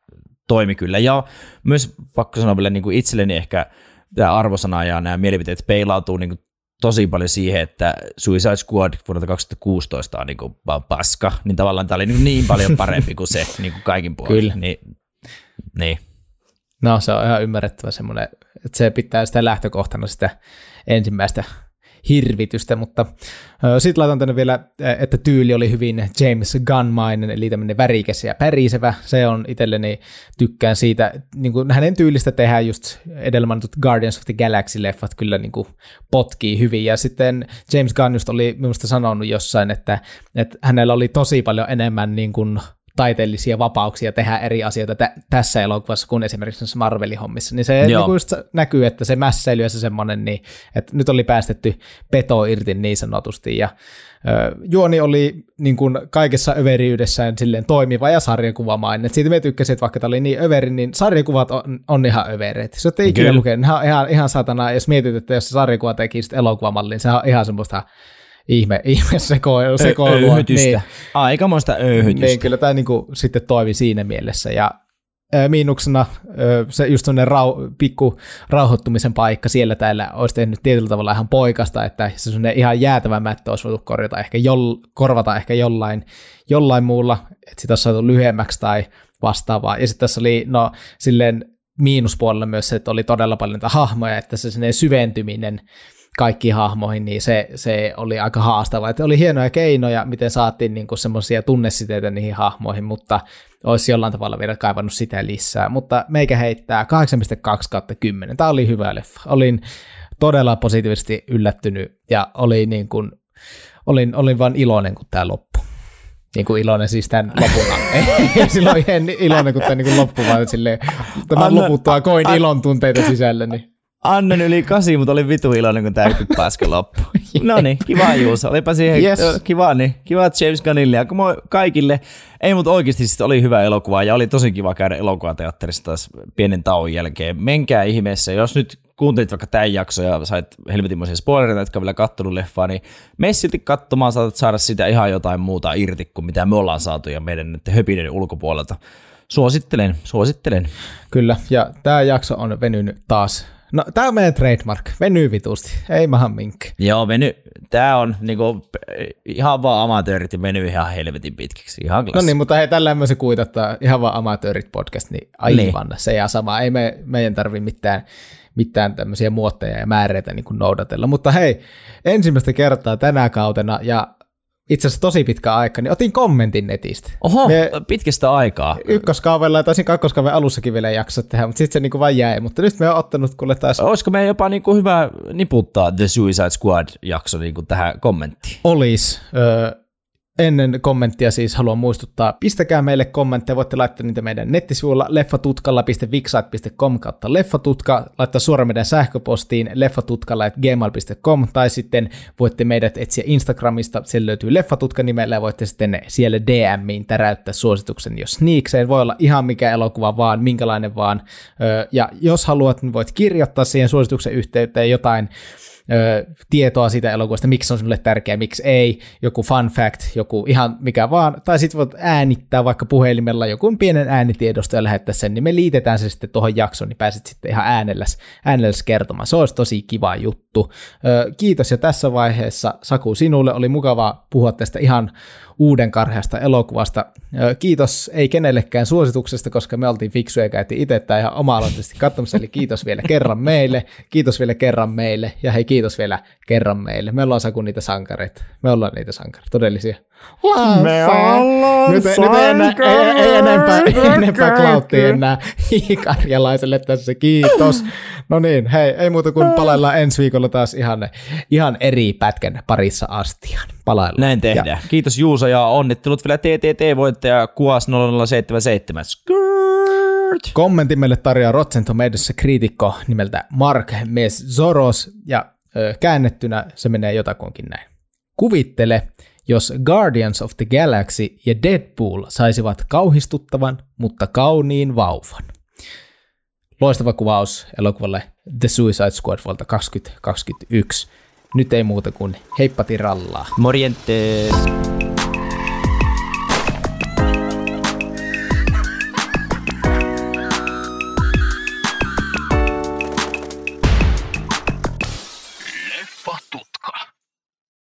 toimi kyllä. Ja myös pakko sanoa vielä niin kuin itselleni ehkä tämä arvosana ja nämä mielipiteet peilautuu niin kuin tosi paljon siihen, että Suicide Squad vuodelta 2016 on niin kuin vaan paska, niin tavallaan tämä oli niin, niin paljon parempi kuin se (laughs) niin kuin kaikin puolin. Kyllä. Niin, niin. No se on ihan ymmärrettävä semmoinen, että se pitää sitä lähtökohtana sitä ensimmäistä hirvitystä, mutta sitten laitan tänne vielä, että tyyli oli hyvin James Gunmainen, eli tämmöinen värikäs ja pärisevä. Se on itselleni, tykkään siitä, niin kuin hänen tyylistä tehdään just edellä mainitut Guardians of the Galaxy-leffat kyllä niin kuin potkii hyvin. Ja sitten James Gunn just oli minusta sanonut jossain, että, että hänellä oli tosi paljon enemmän niin kuin taiteellisia vapauksia tehdä eri asioita tä- tässä elokuvassa kuin esimerkiksi näissä Marvelin hommissa, niin se Joo. niin just näkyy, että se mässäily ja se semmoinen, niin, että nyt oli päästetty peto irti niin sanotusti, ja ö, juoni oli niin kuin kaikessa överiydessään silleen toimiva ja sarjakuvamainen. Et siitä me tykkäsin, että vaikka tämä oli niin överi, niin sarjakuvat on, on ihan övereet. Jos olette ikinä lukenut, on ihan, ihan satana, jos mietit, että jos se sarjakuva teki sitten elokuvamallin, sehän on ihan semmoista ihme, ihme seko, sekoilua. Öyhytystä. Niin, Aikamoista öyhytystä. niin, kyllä tämä niinku sitten toimi siinä mielessä. Ja ö, miinuksena ö, se just sellainen rau, pikku rauhoittumisen paikka siellä täällä olisi tehnyt tietyllä tavalla ihan poikasta, että se sellainen ihan jäätävä mättö olisi voitu korjata ehkä jol, korvata ehkä jollain, jollain muulla, että sitä olisi saatu lyhyemmäksi tai vastaavaa. Ja sitten tässä oli no silleen miinuspuolella myös se, että oli todella paljon niitä hahmoja, että se syventyminen kaikkiin hahmoihin, niin se, se oli aika haastavaa. Että oli hienoja keinoja, miten saatiin niinku semmoisia tunnesiteitä niihin hahmoihin, mutta olisi jollain tavalla vielä kaivannut sitä lisää. Mutta meikä heittää 8,2 kautta 10. Tämä oli hyvä leffa. Olin todella positiivisesti yllättynyt ja oli niin kuin, olin, olin vaan iloinen, kun tämä loppui. Niin kuin iloinen siis tämän lopun. (laughs) Ei silloin ihan iloinen, kun tämä niin kuin loppui, vaan silleen, tämän Anna- loputtua koin ilon tunteita sisällä. Niin. Annen yli kasi, mutta oli vitu iloinen, kun tämä paska loppu. (laughs) no niin, kiva Juuso. Olipa siihen Yes. kiva, niin. kiva James Gunnille ja kaikille. Ei, mutta oikeasti siis oli hyvä elokuva ja oli tosi kiva käydä elokuvateatterissa taas pienen tauon jälkeen. Menkää ihmeessä, jos nyt kuuntelit vaikka tämän jakson ja sait helvetinmoisia spoilereita, jotka vielä kattonut leffaa, niin mene silti katsomaan, saatat saada sitä ihan jotain muuta irti kuin mitä me ollaan saatu ja meidän näiden höpinen ulkopuolelta. Suosittelen, suosittelen. Kyllä, ja tämä jakso on venynyt taas. No, tämä on meidän trademark. Venyy vitusti. Ei mahan minkki. Joo, meny, tää on niinku, ihan vaan amatöörit ja meny ihan helvetin pitkiksi. Ihan No niin, mutta hei, tällä se kuitattaa ihan vaan amatöörit podcast, niin aivan niin. se ja sama. Ei me, meidän tarvi mitään, mitään tämmöisiä muotteja ja määreitä niin kuin noudatella. Mutta hei, ensimmäistä kertaa tänä kautena ja itse asiassa tosi pitkä aika, niin otin kommentin netistä. Oho, Me pitkästä aikaa. ykköskaavella ja taisin kakkoskaaven alussakin vielä jakso tehdä, mutta sitten se niinku vaan jäi. Mutta nyt me on ottanut kuule taas Olisiko meidän jopa niinku hyvä niputtaa The Suicide Squad-jakso niinku tähän kommenttiin? Olis. Öö, ennen kommenttia siis haluan muistuttaa, pistäkää meille kommentteja, voitte laittaa niitä meidän nettisivuilla leffatutkalla.vixite.com kautta leffatutka, laittaa suoraan meidän sähköpostiin leffatutkalla.gmail.com tai sitten voitte meidät etsiä Instagramista, siellä löytyy leffatutka nimellä ja voitte sitten siellä DMiin täräyttää suosituksen, jos sniikseen voi olla ihan mikä elokuva vaan, minkälainen vaan, ja jos haluat, niin voit kirjoittaa siihen suosituksen yhteyteen jotain ö, tietoa siitä elokuvasta, miksi se on sinulle tärkeä, miksi ei, joku fun fact, joku ihan mikä vaan, tai sitten voit äänittää vaikka puhelimella joku pienen äänitiedosto ja lähettää sen, niin me liitetään se sitten tuohon jaksoon, niin pääset sitten ihan äänelläs, äänelläs kertomaan. Se olisi tosi kiva juttu. Ö, kiitos ja tässä vaiheessa Saku sinulle, oli mukava puhua tästä ihan uuden karheasta elokuvasta. Kiitos ei kenellekään suosituksesta, koska me oltiin fiksuja ja käytiin itse tämä ihan oma-aloitteisesti katsomassa, eli kiitos vielä kerran meille, kiitos vielä kerran meille, ja hei kiitos vielä kerran meille. Me ollaan Saku niitä sankareita, me ollaan niitä sankareita, todellisia. Me ollaan Nyt, nyt ei, enää, ei, ei enempää, ei enempää klauttia enää hiikarjalaiselle tässä, kiitos. No niin, hei, ei muuta kuin palaillaan ensi viikolla taas ihan, ihan eri pätkän parissa astiaan. Palaillaan. Näin tehdään. Ja. Kiitos Juuso ja onnittelut vielä TTT-voittaja Kuas 0077. Skirt! Kommentin meille tarjoaa Rotten Tomatoesissa kriitikko nimeltä Mark Meszoros, ja ö, käännettynä se menee jotakuinkin näin. Kuvittele, jos Guardians of the Galaxy ja Deadpool saisivat kauhistuttavan, mutta kauniin vauvan. Loistava kuvaus elokuvalle The Suicide Squad vuodelta 2021. Nyt ei muuta kuin heippati rallaa. Morjentes!